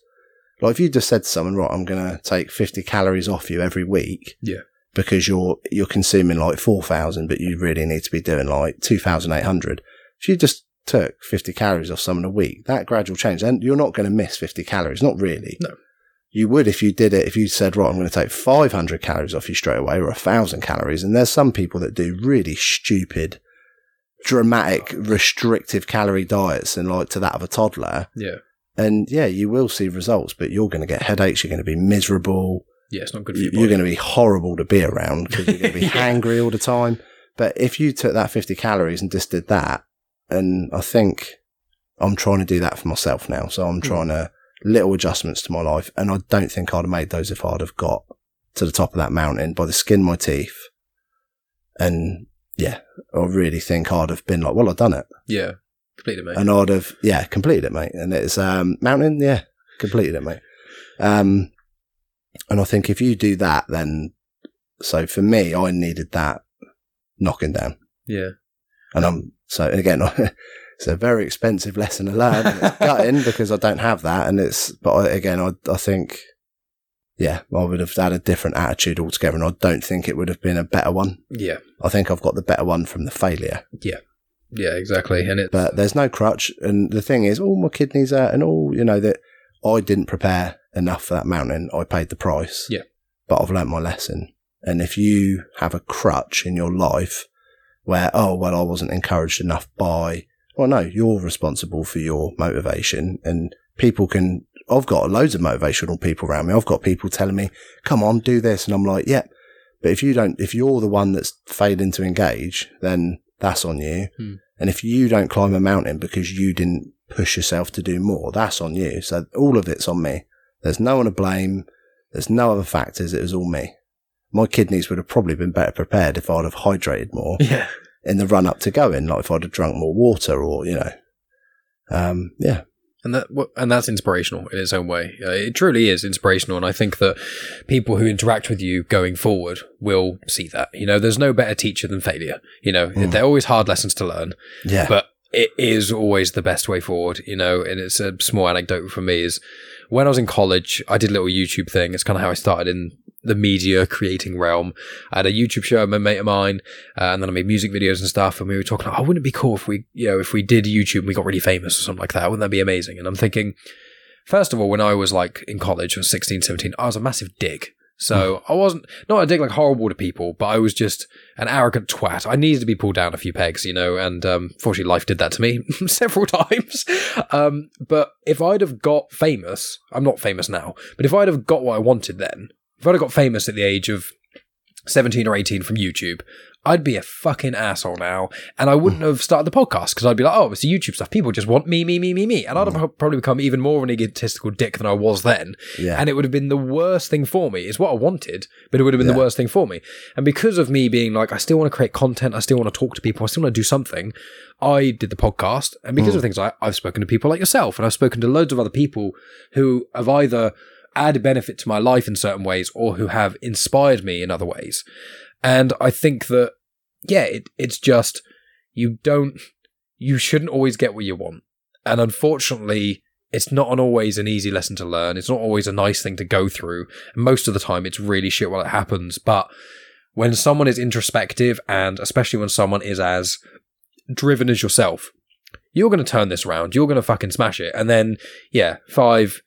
Like if you just said to someone, right, I'm going to take 50 calories off you every week. Yeah. Because you're, you're consuming like 4,000, but you really need to be doing like 2,800. If you just took 50 calories off someone a week, that gradual change, then you're not going to miss 50 calories. Not really. No. You would if you did it, if you said, right, I'm going to take 500 calories off you straight away or a thousand calories. And there's some people that do really stupid, dramatic, restrictive calorie diets and like to that of a toddler. Yeah. And yeah, you will see results, but you're going to get headaches. You're going to be miserable. Yeah. It's not good for you. You're going to be horrible to be around because you're going to be Yeah. hangry all the time. But if you took that 50 calories and just did that, and I think I'm trying to do that for myself now. So I'm Hmm. trying to little adjustments to my life. And I don't think I'd have made those if I'd have got to the top of that mountain by the skin of my teeth. And yeah, I really think I'd have been like, well, I've done it. Yeah. Completely, mate. And I'd have, yeah, completed it, mate. And it's, um, mountain, yeah, completed it, mate. Um, and I think if you do that, then, so for me, I needed that knocking down. yeah. And I'm, so again, it's a very expensive lesson to learn. And it's gutting because I don't have that. And it's, but I, again, I, I think, yeah, I would have had a different attitude altogether. And I don't think it would have been a better one. Yeah. I think I've got the better one from the failure. Yeah. Yeah, exactly. And it's, but there's no crutch. And the thing is, all my kidneys out and all, you know, that I didn't prepare enough for that mountain. I paid the price. Yeah. But I've learnt my lesson. And if you have a crutch in your life where, oh, well, I wasn't encouraged enough by, well, no, you're responsible for your motivation and people can, I've got loads of motivational people around me. I've got people telling me, come on, do this. And I'm like, yeah. But if you don't, if you're the one that's failing to engage, then that's on you. Hmm. And if you don't climb a mountain because you didn't push yourself to do more, that's on you. So all of it's on me. There's no one to blame. There's no other factors. It was all me. My kidneys would have probably been better prepared if I'd have hydrated more yeah. in the run up to going, like if I'd have drunk more water or, you know, um, yeah. And that and that's inspirational in its own way. Uh, it truly is inspirational, and I think that people who interact with you going forward will see that. You know, there's no better teacher than failure. You know, Mm. they're always hard lessons to learn, Yeah. but it is always the best way forward. You know, and it's a small anecdote for me is when I was in college, I did a little YouTube thing. It's kind of how I started in the media creating realm. I had a YouTube show with a mate of mine, uh, and then I made music videos and stuff. And we were talking, like, oh, wouldn't it be cool if we, you know, if we did YouTube and we got really famous or something like that? Wouldn't that be amazing? And I'm thinking, first of all, when I was like in college, I was 16, 17, I was a massive dick. So I wasn't not a dick like horrible to people, but I was just an arrogant twat. I needed to be pulled down a few pegs, you know, and um, fortunately life did that to me several times. Um, but if I'd have got famous, I'm not famous now, but if I'd have got what I wanted then, if I'd have got famous at the age of 17 or 18 from YouTube, I'd be a fucking asshole now. And I wouldn't have started the podcast because I'd be like, oh, it's the YouTube stuff. People just want me, me, me, me, me. And I'd have probably become even more of an egotistical dick than I was then. Yeah. And it would have been the worst thing for me. It's what I wanted, but it would have been the worst thing for me. And because of me being like, I still want to create content, I still want to talk to people, I still want to do something, I did the podcast. And because Mm. of things like I've spoken to people like yourself, and I've spoken to loads of other people who have either added benefit to my life in certain ways or who have inspired me in other ways. And I think that, yeah, it, it's just, you don't, you shouldn't always get what you want. And unfortunately, it's not an always an easy lesson to learn. It's not always a nice thing to go through. And most of the time, it's really shit while it happens. But when someone is introspective, and especially when someone is as driven as yourself, you're going to turn this around. You're going to fucking smash it. And then, yeah, five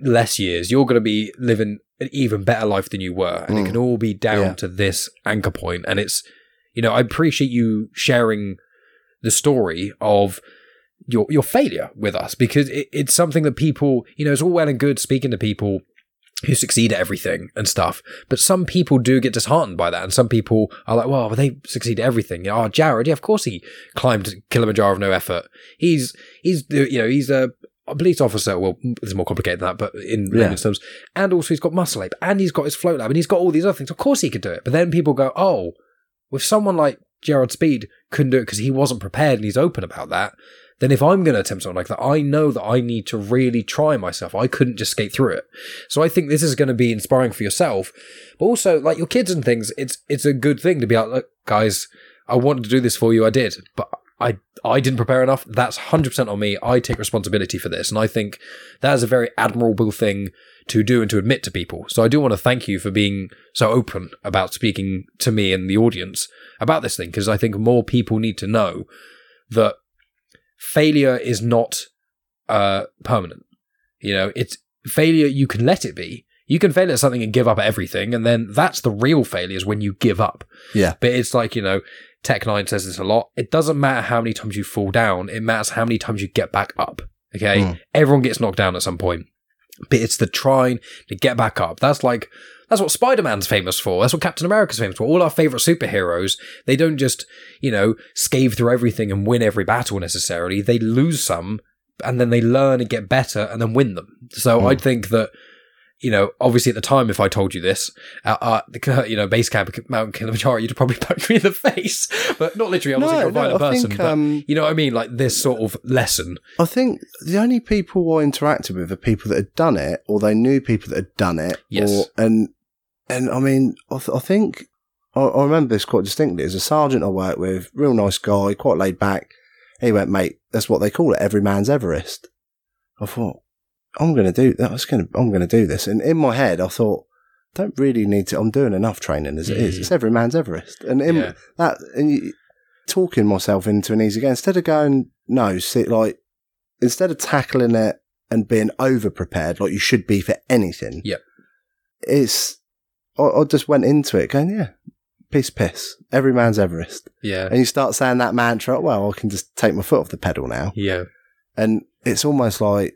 less years, you're going to be living an even better life than you were. And it Mm. can all be down Yeah. to this anchor point. And it's, you know, I appreciate you sharing the story of your your failure with us because it, it's something that people, you know, it's all well and good speaking to people who succeed at everything and stuff. But some people do get disheartened by that, and some people are like, "Well, they succeed at everything." Oh, Jared, yeah, of course he climbed Kilimanjaro of no effort. He's he's you know he's a, a police officer. Well, it's more complicated than that, but in Yeah. terms, and also he's got muscle ape, and he's got his float lab, and he's got all these other things. Of course he could do it. But then people go, "Oh, with someone like Jared Speed couldn't do it because he wasn't prepared and he's open about that." Then if I'm going to attempt something like that, I know that I need to really try myself. I couldn't just skate through it. So I think this is going to be inspiring for yourself, but also like your kids and things. It's it's a good thing to be like, look, guys, I wanted to do this for you. I did, but I I didn't prepare enough. That's hundred percent on me. I take responsibility for this, and I think that is a very admirable thing to do and to admit to people. So I do want to thank you for being so open about speaking to me and the audience about this thing because I think more people need to know that failure is not uh, permanent. You know, it's failure. You can let it be. You can fail at something and give up at everything, and then that's the real failure is when you give up. Yeah. But it's like you know, Tech Nine says this a lot. It doesn't matter how many times you fall down; it matters how many times you get back up. Okay, Mm. everyone gets knocked down at some point, but it's the trying to get back up. That's like that's what Spider Man's famous for. That's what Captain America's famous for. All our favorite superheroes, they don't just you know scathe through everything and win every battle necessarily. They lose some, and then they learn and get better, and then win them. So Mm. I think that you know, obviously at the time, if I told you this, uh, uh, the, you know, base camp Mount Kilimanjaro, you'd probably punch me in the face, but not literally. I wasn't a violent I person, think, but um, you know what I mean. Like this sort of lesson. I think the only people I interacted with are people that had done it, or they knew people that had done it. Yes. Or, and and I mean, I, th- I think I, I remember this quite distinctly. As a sergeant I worked with, real nice guy, quite laid back. He went, mate. That's what they call it. Every man's Everest. I thought, I'm going to do that. I was going to, I'm going to do this. And in my head, I thought, don't really need to. I'm doing enough training as it is. Mm. It's every man's Everest. And in Yeah. that, and you, talking myself into an easy game instead of going, no, sit like instead of tackling it and being over prepared like you should be for anything. Yep. It's I, I just went into it going, yeah, piss piss. Every man's Everest. Yeah, And you start saying that mantra, well, I can just take my foot off the pedal now. yeah, And it's almost like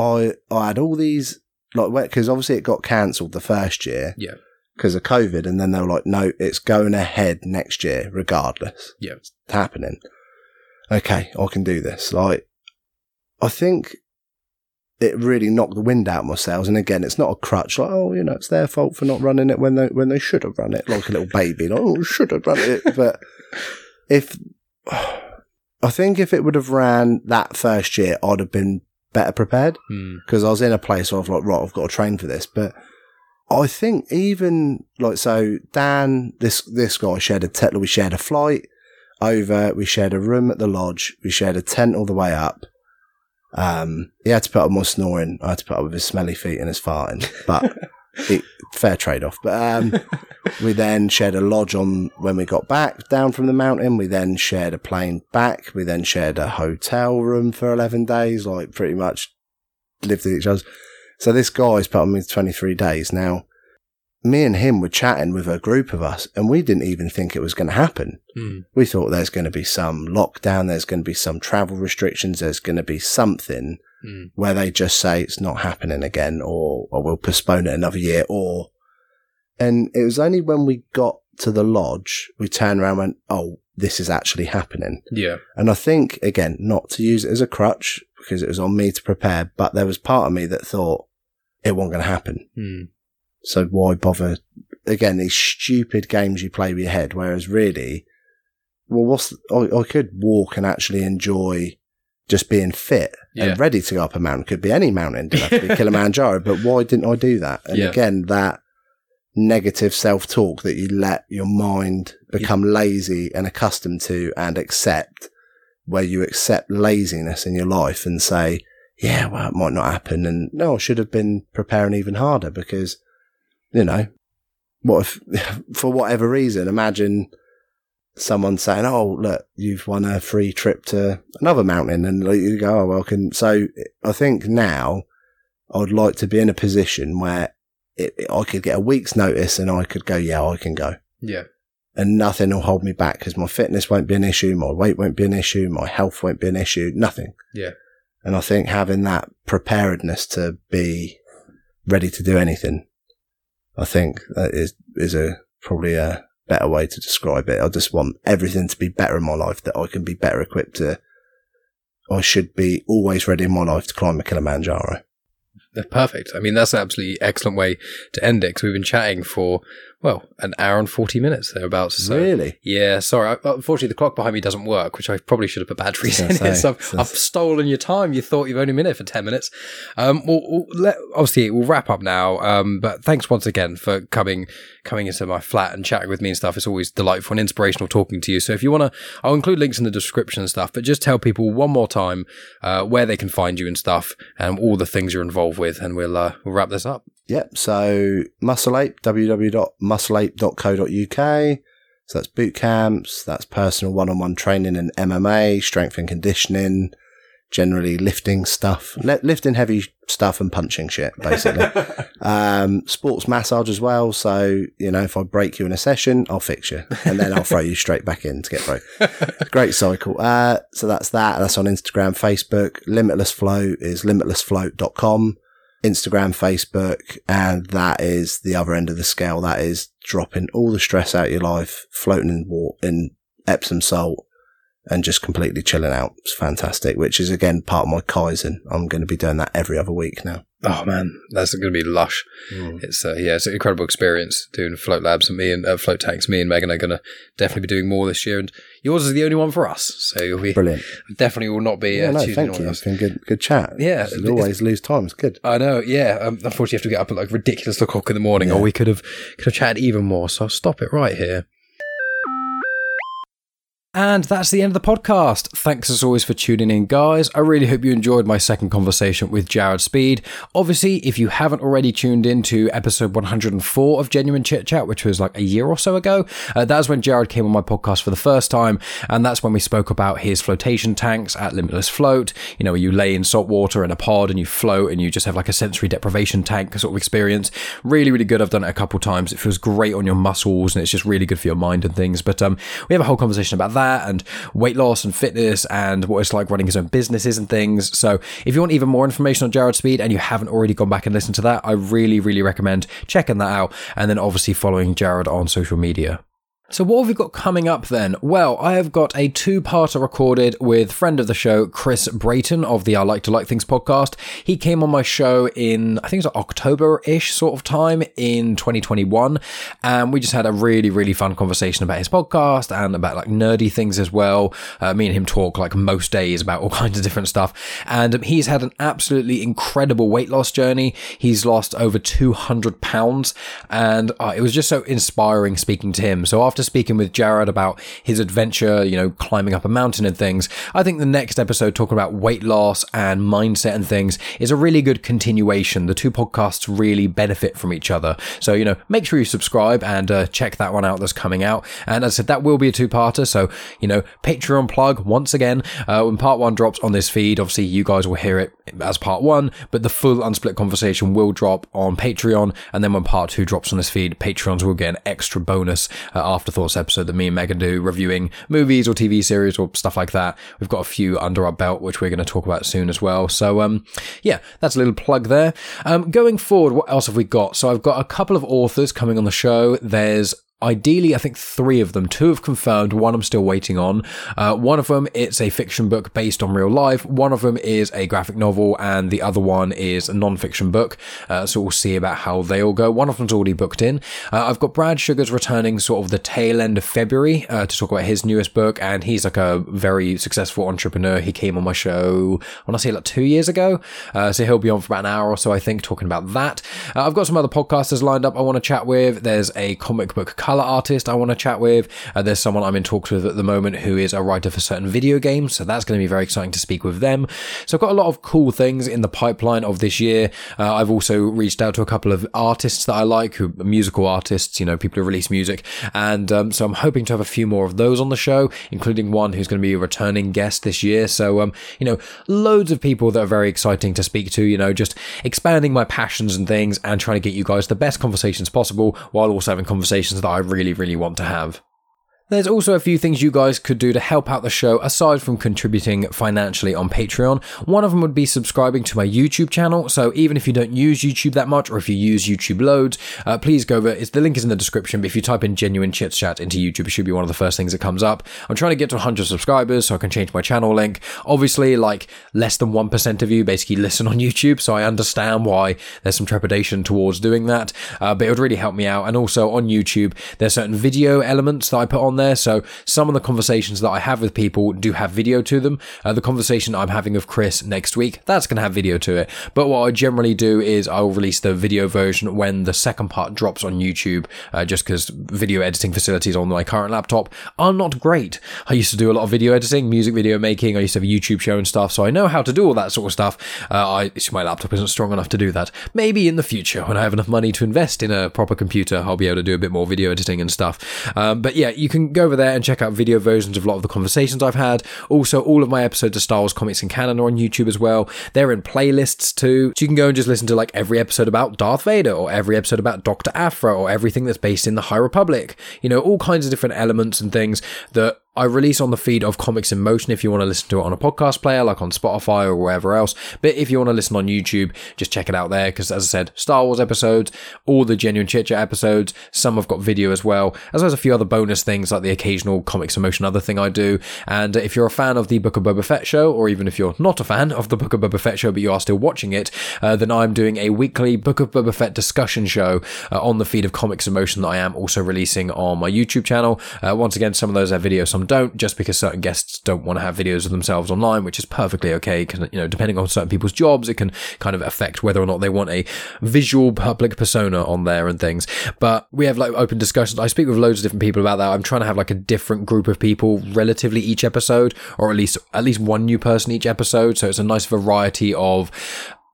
I I had all these like because obviously it got cancelled the first year. Yeah. Because of COVID, and then they were like, "No, it's going ahead next year, regardless. Yeah. it's happening." Okay, I can do this. Like, I think it really knocked the wind out of my sails. And again, it's not a crutch. Like, oh, you know, it's their fault for not running it when they when they should have run it, like a little baby. Like, oh, should have run it. But if I think if it would have ran that first year, I'd have been better prepared Hmm. because I was in a place where I was like, right, I've got to train for this. But I think even like so, Dan, this this guy shared a tent. We shared a flight over. We shared a room at the lodge. We shared a tent all the way up. Um, he had to put up with my snoring. I had to put up with his smelly feet and his farting, but it, fair trade off. But um, we then shared a lodge on when we got back down from the mountain. We then shared a plane back. We then shared a hotel room for 11 days, like pretty much lived with each other. So this guy's put on me 23 days. Now, me and him were chatting with a group of us and we didn't even think it was going to happen. Hmm. We thought there's going to be some lockdown. There's going to be some travel restrictions. There's going to be something Hmm. where they just say it's not happening again or, or we'll postpone it another year or, and it was only when we got to the lodge, we turned around and went, Oh, this is actually happening. Yeah, And I think, again, not to use it as a crutch because it was on me to prepare, but there was part of me that thought it wasn't going to happen. Hmm. So why bother? Again, these stupid games you play with your head, whereas really, well, what's, I, I could walk and actually enjoy just being fit Yeah. and ready to go up a mountain. Could be any mountain, didn't have to be Kilimanjaro. But why didn't I do that? And Yeah. again, that negative self talk that you let your mind become lazy and accustomed to and accept, where you accept laziness in your life and say, yeah, well, it might not happen. And no, I should have been preparing even harder because, you know, what if, for whatever reason, imagine someone saying, "Oh, look, you've won a free trip to another mountain," and you go, "Oh, well, can." So I think now I'd like to be in a position where it, I could get a week's notice and I could go, "Yeah, I can go." Yeah. And nothing will hold me back because my fitness won't be an issue, my weight won't be an issue, my health won't be an issue, nothing. Yeah. And I think having that preparedness to be ready to do anything, I think that is, is a, probably a better way to describe it. I just want everything to be better in my life that I can be better equipped to. I should be always ready in my life to climb a Kilimanjaro. Perfect. I mean, that's an absolutely excellent way to end it because we've been chatting for, well, an hour and 40 minutes thereabouts. So, really? Yeah, sorry. I, unfortunately, the clock behind me doesn't work, which I probably should have put batteries in was it. So I've, I've stolen your time. You thought you've only been here for 10 minutes. Um, we'll, we'll let, obviously, we'll wrap up now. Um, but thanks once again for coming coming into my flat and chatting with me and stuff. It's always delightful and inspirational talking to you. So if you want to, I'll include links in the description and stuff, but just tell people one more time uh, where they can find you and stuff and all the things you're involved with. And we'll, uh, we'll wrap this up. Yep. So Muscle Ape, www.muscleape.co.uk. So that's boot camps, that's personal one-on-one training and MMA, strength and conditioning, generally lifting stuff, li- lifting heavy stuff and punching shit, basically. um, sports massage as well. So, you know, if I break you in a session, I'll fix you and then I'll throw you straight back in to get broke. Great cycle. Uh, so that's that. That's on Instagram, Facebook. Limitless Float is limitlessfloat.com. Instagram, Facebook, and that is the other end of the scale. That is dropping all the stress out of your life, floating in water, in Epsom salt, and just completely chilling out. It's fantastic, which is again part of my Kaizen. I'm going to be doing that every other week now. Oh man, that's going to be lush. It's uh, yeah, it's an incredible experience doing float labs and me and uh, float tanks. Me and Megan are going to definitely be doing more this year, and yours is the only one for us, so you'll be Brilliant. definitely will not be. Yeah, uh, no, thank you. It's been good, good chat. Yeah, it's- always lose time. It's good. I know, yeah. Um, unfortunately, you have to get up at like ridiculous o'clock in the morning, Yeah. or we could have could have chatted even more. So I'll stop it right here. And that's the end of the podcast. Thanks as always for tuning in, guys. I really hope you enjoyed my second conversation with Jared Speed. Obviously, if you haven't already tuned in to episode 104 of Genuine Chit Chat, which was like a year or so ago, uh, that's when Jared came on my podcast for the first time. And that's when we spoke about his flotation tanks at Limitless Float. You know, where you lay in salt water in a pod and you float and you just have like a sensory deprivation tank sort of experience. Really, really good. I've done it a couple times. It feels great on your muscles and it's just really good for your mind and things. But um, we have a whole conversation about that and weight loss and fitness and what it's like running his own businesses and things. So if you want even more information on Jared Speed and you haven't already gone back and listened to that, I really, really recommend checking that out. And then obviously following Jared on social media. So what have we got coming up then? Well, I have got a two-parter recorded with friend of the show, Chris Brayton of the I Like to Like Things podcast. He came on my show in, I think it was October-ish sort of time in 2021. And we just had a really, really fun conversation about his podcast and about like nerdy things as well. Uh, me and him talk like most days about all kinds of different stuff. And he's had an absolutely incredible weight loss journey. He's lost over 200 pounds and uh, it was just so inspiring speaking to him. So after speaking with Jared about his adventure, you know, climbing up a mountain and things, I think the next episode talking about weight loss and mindset and things is a really good continuation. The two podcasts really benefit from each other. So, you know, make sure you subscribe and uh, check that one out that's coming out. And as I said, that will be a two-parter. So, you know, Patreon plug once again. Uh, when part one drops on this feed, obviously you guys will hear it as part one, but the full unsplit conversation will drop on Patreon. And then when part two drops on this feed, Patreons will get an extra bonus uh, afterthoughts episode that me and Megan do reviewing movies or TV series or stuff like that. We've got a few under our belt, which we're going to talk about soon as well. So, um, yeah, that's a little plug there. Um, going forward, what else have we got? So I've got a couple of authors coming on the show. There's ideally, I think three of them. Two have confirmed, one I'm still waiting on. Uh, one of them, it's a fiction book based on real life. One of them is a graphic novel, and the other one is a non-fiction book. Uh, so we'll see about how they all go. One of them's already booked in. Uh, I've got Brad Sugars returning sort of the tail end of February uh, to talk about his newest book, and he's like a very successful entrepreneur. He came on my show, when I want to say like two years ago. Uh, so he'll be on for about an hour or so, I think, talking about that. Uh, I've got some other podcasters lined up I want to chat with. There's a comic book color artist I want to chat with. Uh, there's someone I'm in talks with at the moment who is a writer for certain video games, so that's going to be very exciting to speak with them. So I've got a lot of cool things in the pipeline of this year. Uh, I've also reached out to a couple of artists that I like, who musical artists, you know, people who release music, and um, so I'm hoping to have a few more of those on the show, including one who's going to be a returning guest this year. So um, you know, loads of people that are very exciting to speak to. You know, just expanding my passions and things, and trying to get you guys the best conversations possible, while also having conversations that I really, really want to have. There's also a few things you guys could do to help out the show aside from contributing financially on Patreon. One of them would be subscribing to my YouTube channel. So even if you don't use YouTube that much or if you use YouTube loads, uh, please go over. It's, the link is in the description. But if you type in genuine chit chat into YouTube, it should be one of the first things that comes up. I'm trying to get to 100 subscribers so I can change my channel link. Obviously, like less than 1% of you basically listen on YouTube. So I understand why there's some trepidation towards doing that. Uh, but it would really help me out. And also on YouTube, there's certain video elements that I put on there. So some of the conversations that I have with people do have video to them. Uh, the conversation I'm having with Chris next week, that's going to have video to it. But what I generally do is I'll release the video version when the second part drops on YouTube, uh, just because video editing facilities on my current laptop are not great. I used to do a lot of video editing, music video making. I used to have a YouTube show and stuff, so I know how to do all that sort of stuff. Uh, I, my laptop isn't strong enough to do that. Maybe in the future, when I have enough money to invest in a proper computer, I'll be able to do a bit more video editing and stuff. Um, but yeah, you can go over there and check out video versions of a lot of the conversations I've had. Also, all of my episodes of Star Wars Comics and Canon are on YouTube as well. They're in playlists too. So you can go and just listen to like every episode about Darth Vader or every episode about Dr. Aphra or everything that's based in the High Republic. You know, all kinds of different elements and things that I release on the feed of Comics in Motion if you want to listen to it on a podcast player, like on Spotify or wherever else. But if you want to listen on YouTube, just check it out there. Because as I said, Star Wars episodes, all the genuine chit chat episodes, some have got video as well, as well as a few other bonus things like the occasional Comics in Motion other thing I do. And if you're a fan of the Book of Boba Fett show, or even if you're not a fan of the Book of Boba Fett show, but you are still watching it, uh, then I'm doing a weekly Book of Boba Fett discussion show uh, on the feed of Comics in Motion that I am also releasing on my YouTube channel. Uh, once again, some of those are video, some don't, just because certain guests don't want to have videos of themselves online, which is perfectly okay. Because you know, depending on certain people's jobs, it can kind of affect whether or not they want a visual public persona on there and things. But we have like open discussions. I speak with loads of different people about that. I'm trying to have like a different group of people relatively each episode, or at least at least one new person each episode. So it's a nice variety of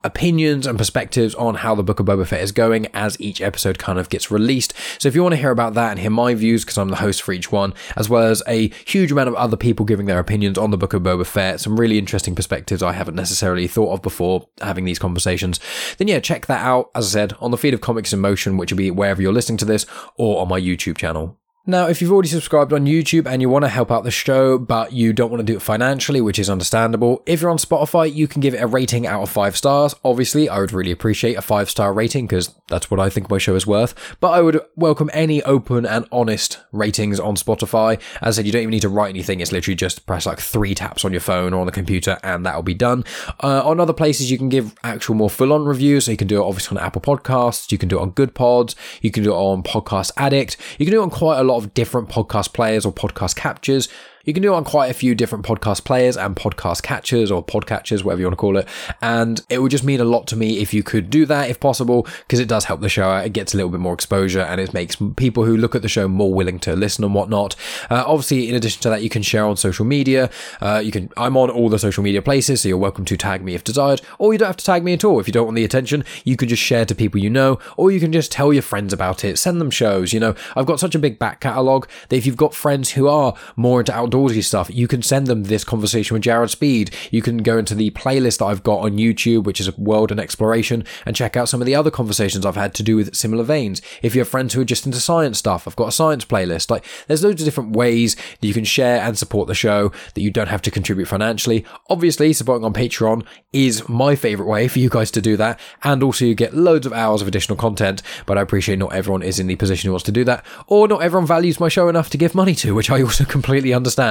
opinions and perspectives on how the Book of Boba Fett is going as each episode kind of gets released. So if you want to hear about that and hear my views, because I'm the host for each one, as well as a huge amount of other people giving their opinions on the Book of Boba Fett, some really interesting perspectives I haven't necessarily thought of before having these conversations, then yeah, check that out, as I said, on the feed of Comics in Motion, which will be wherever you're listening to this, or on my YouTube channel. Now, if you've already subscribed on YouTube and you want to help out the show, but you don't want to do it financially, which is understandable, if you're on Spotify, you can give it a rating out of five stars. Obviously, I would really appreciate a five star rating because that's what I think my show is worth. But I would welcome any open and honest ratings on Spotify. As I said, you don't even need to write anything. It's literally just press like three taps on your phone or on the computer and that'll be done. Uh, on other places, you can give actual more full on reviews. So you can do it obviously on Apple Podcasts. You can do it on Good Pods. You can do it on Podcast Addict. You can do it on quite a lot of different podcast players or podcast captures. You can do it on quite a few different podcast players and podcast catchers or podcatchers, whatever you want to call it. And it would just mean a lot to me if you could do that, if possible, because it does help the show out. It gets a little bit more exposure and it makes people who look at the show more willing to listen and whatnot. Uh, obviously, in addition to that, you can share on social media. Uh, you can. I'm on all the social media places, so you're welcome to tag me if desired, or you don't have to tag me at all if you don't want the attention. You can just share to people you know, or you can just tell your friends about it. Send them shows. You know, I've got such a big back catalogue that if you've got friends who are more into outdoorsy stuff, you can send them this conversation with Jared Speed. You can go into the playlist that I've got on YouTube, which is World and Exploration, and check out some of the other conversations I've had to do with similar veins. If you have friends who are just into science stuff, I've got a science playlist. Like, there's loads of different ways that you can share and support the show that you don't have to contribute financially. Obviously, supporting on Patreon is my favorite way for you guys to do that. And also you get loads of hours of additional content, but I appreciate not everyone is in the position who wants to do that, or not everyone values my show enough to give money to, which I also completely understand.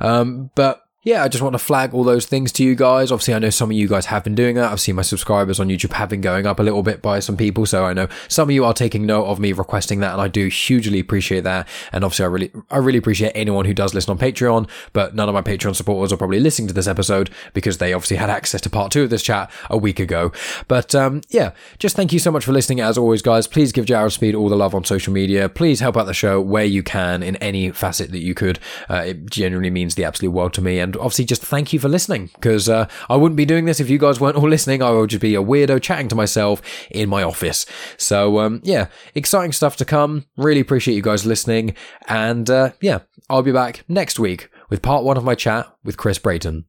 Um, but yeah, I just want to flag all those things to you guys. Obviously, I know some of you guys have been doing that. I've seen my subscribers on YouTube have been going up a little bit by some people. So I know some of you are taking note of me requesting that. And I do hugely appreciate that. And obviously, I really, I really appreciate anyone who does listen on Patreon, but none of my Patreon supporters are probably listening to this episode because they obviously had access to part two of this chat a week ago. But um, yeah, just thank you so much for listening. As always, guys, please give Jared Speed all the love on social media. Please help out the show where you can in any facet that you could. Uh, it genuinely means the absolute world to me. Obviously, just thank you for listening because uh, I wouldn't be doing this if you guys weren't all listening. I would just be a weirdo chatting to myself in my office. So, um, yeah, exciting stuff to come. Really appreciate you guys listening. And uh, yeah, I'll be back next week with part one of my chat with Chris Brayton.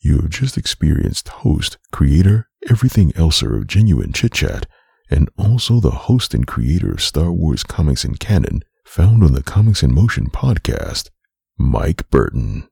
You have just experienced host, creator, everything elser of Genuine Chit Chat, and also the host and creator of Star Wars comics and canon, found on the Comics in Motion podcast, Mike Burton.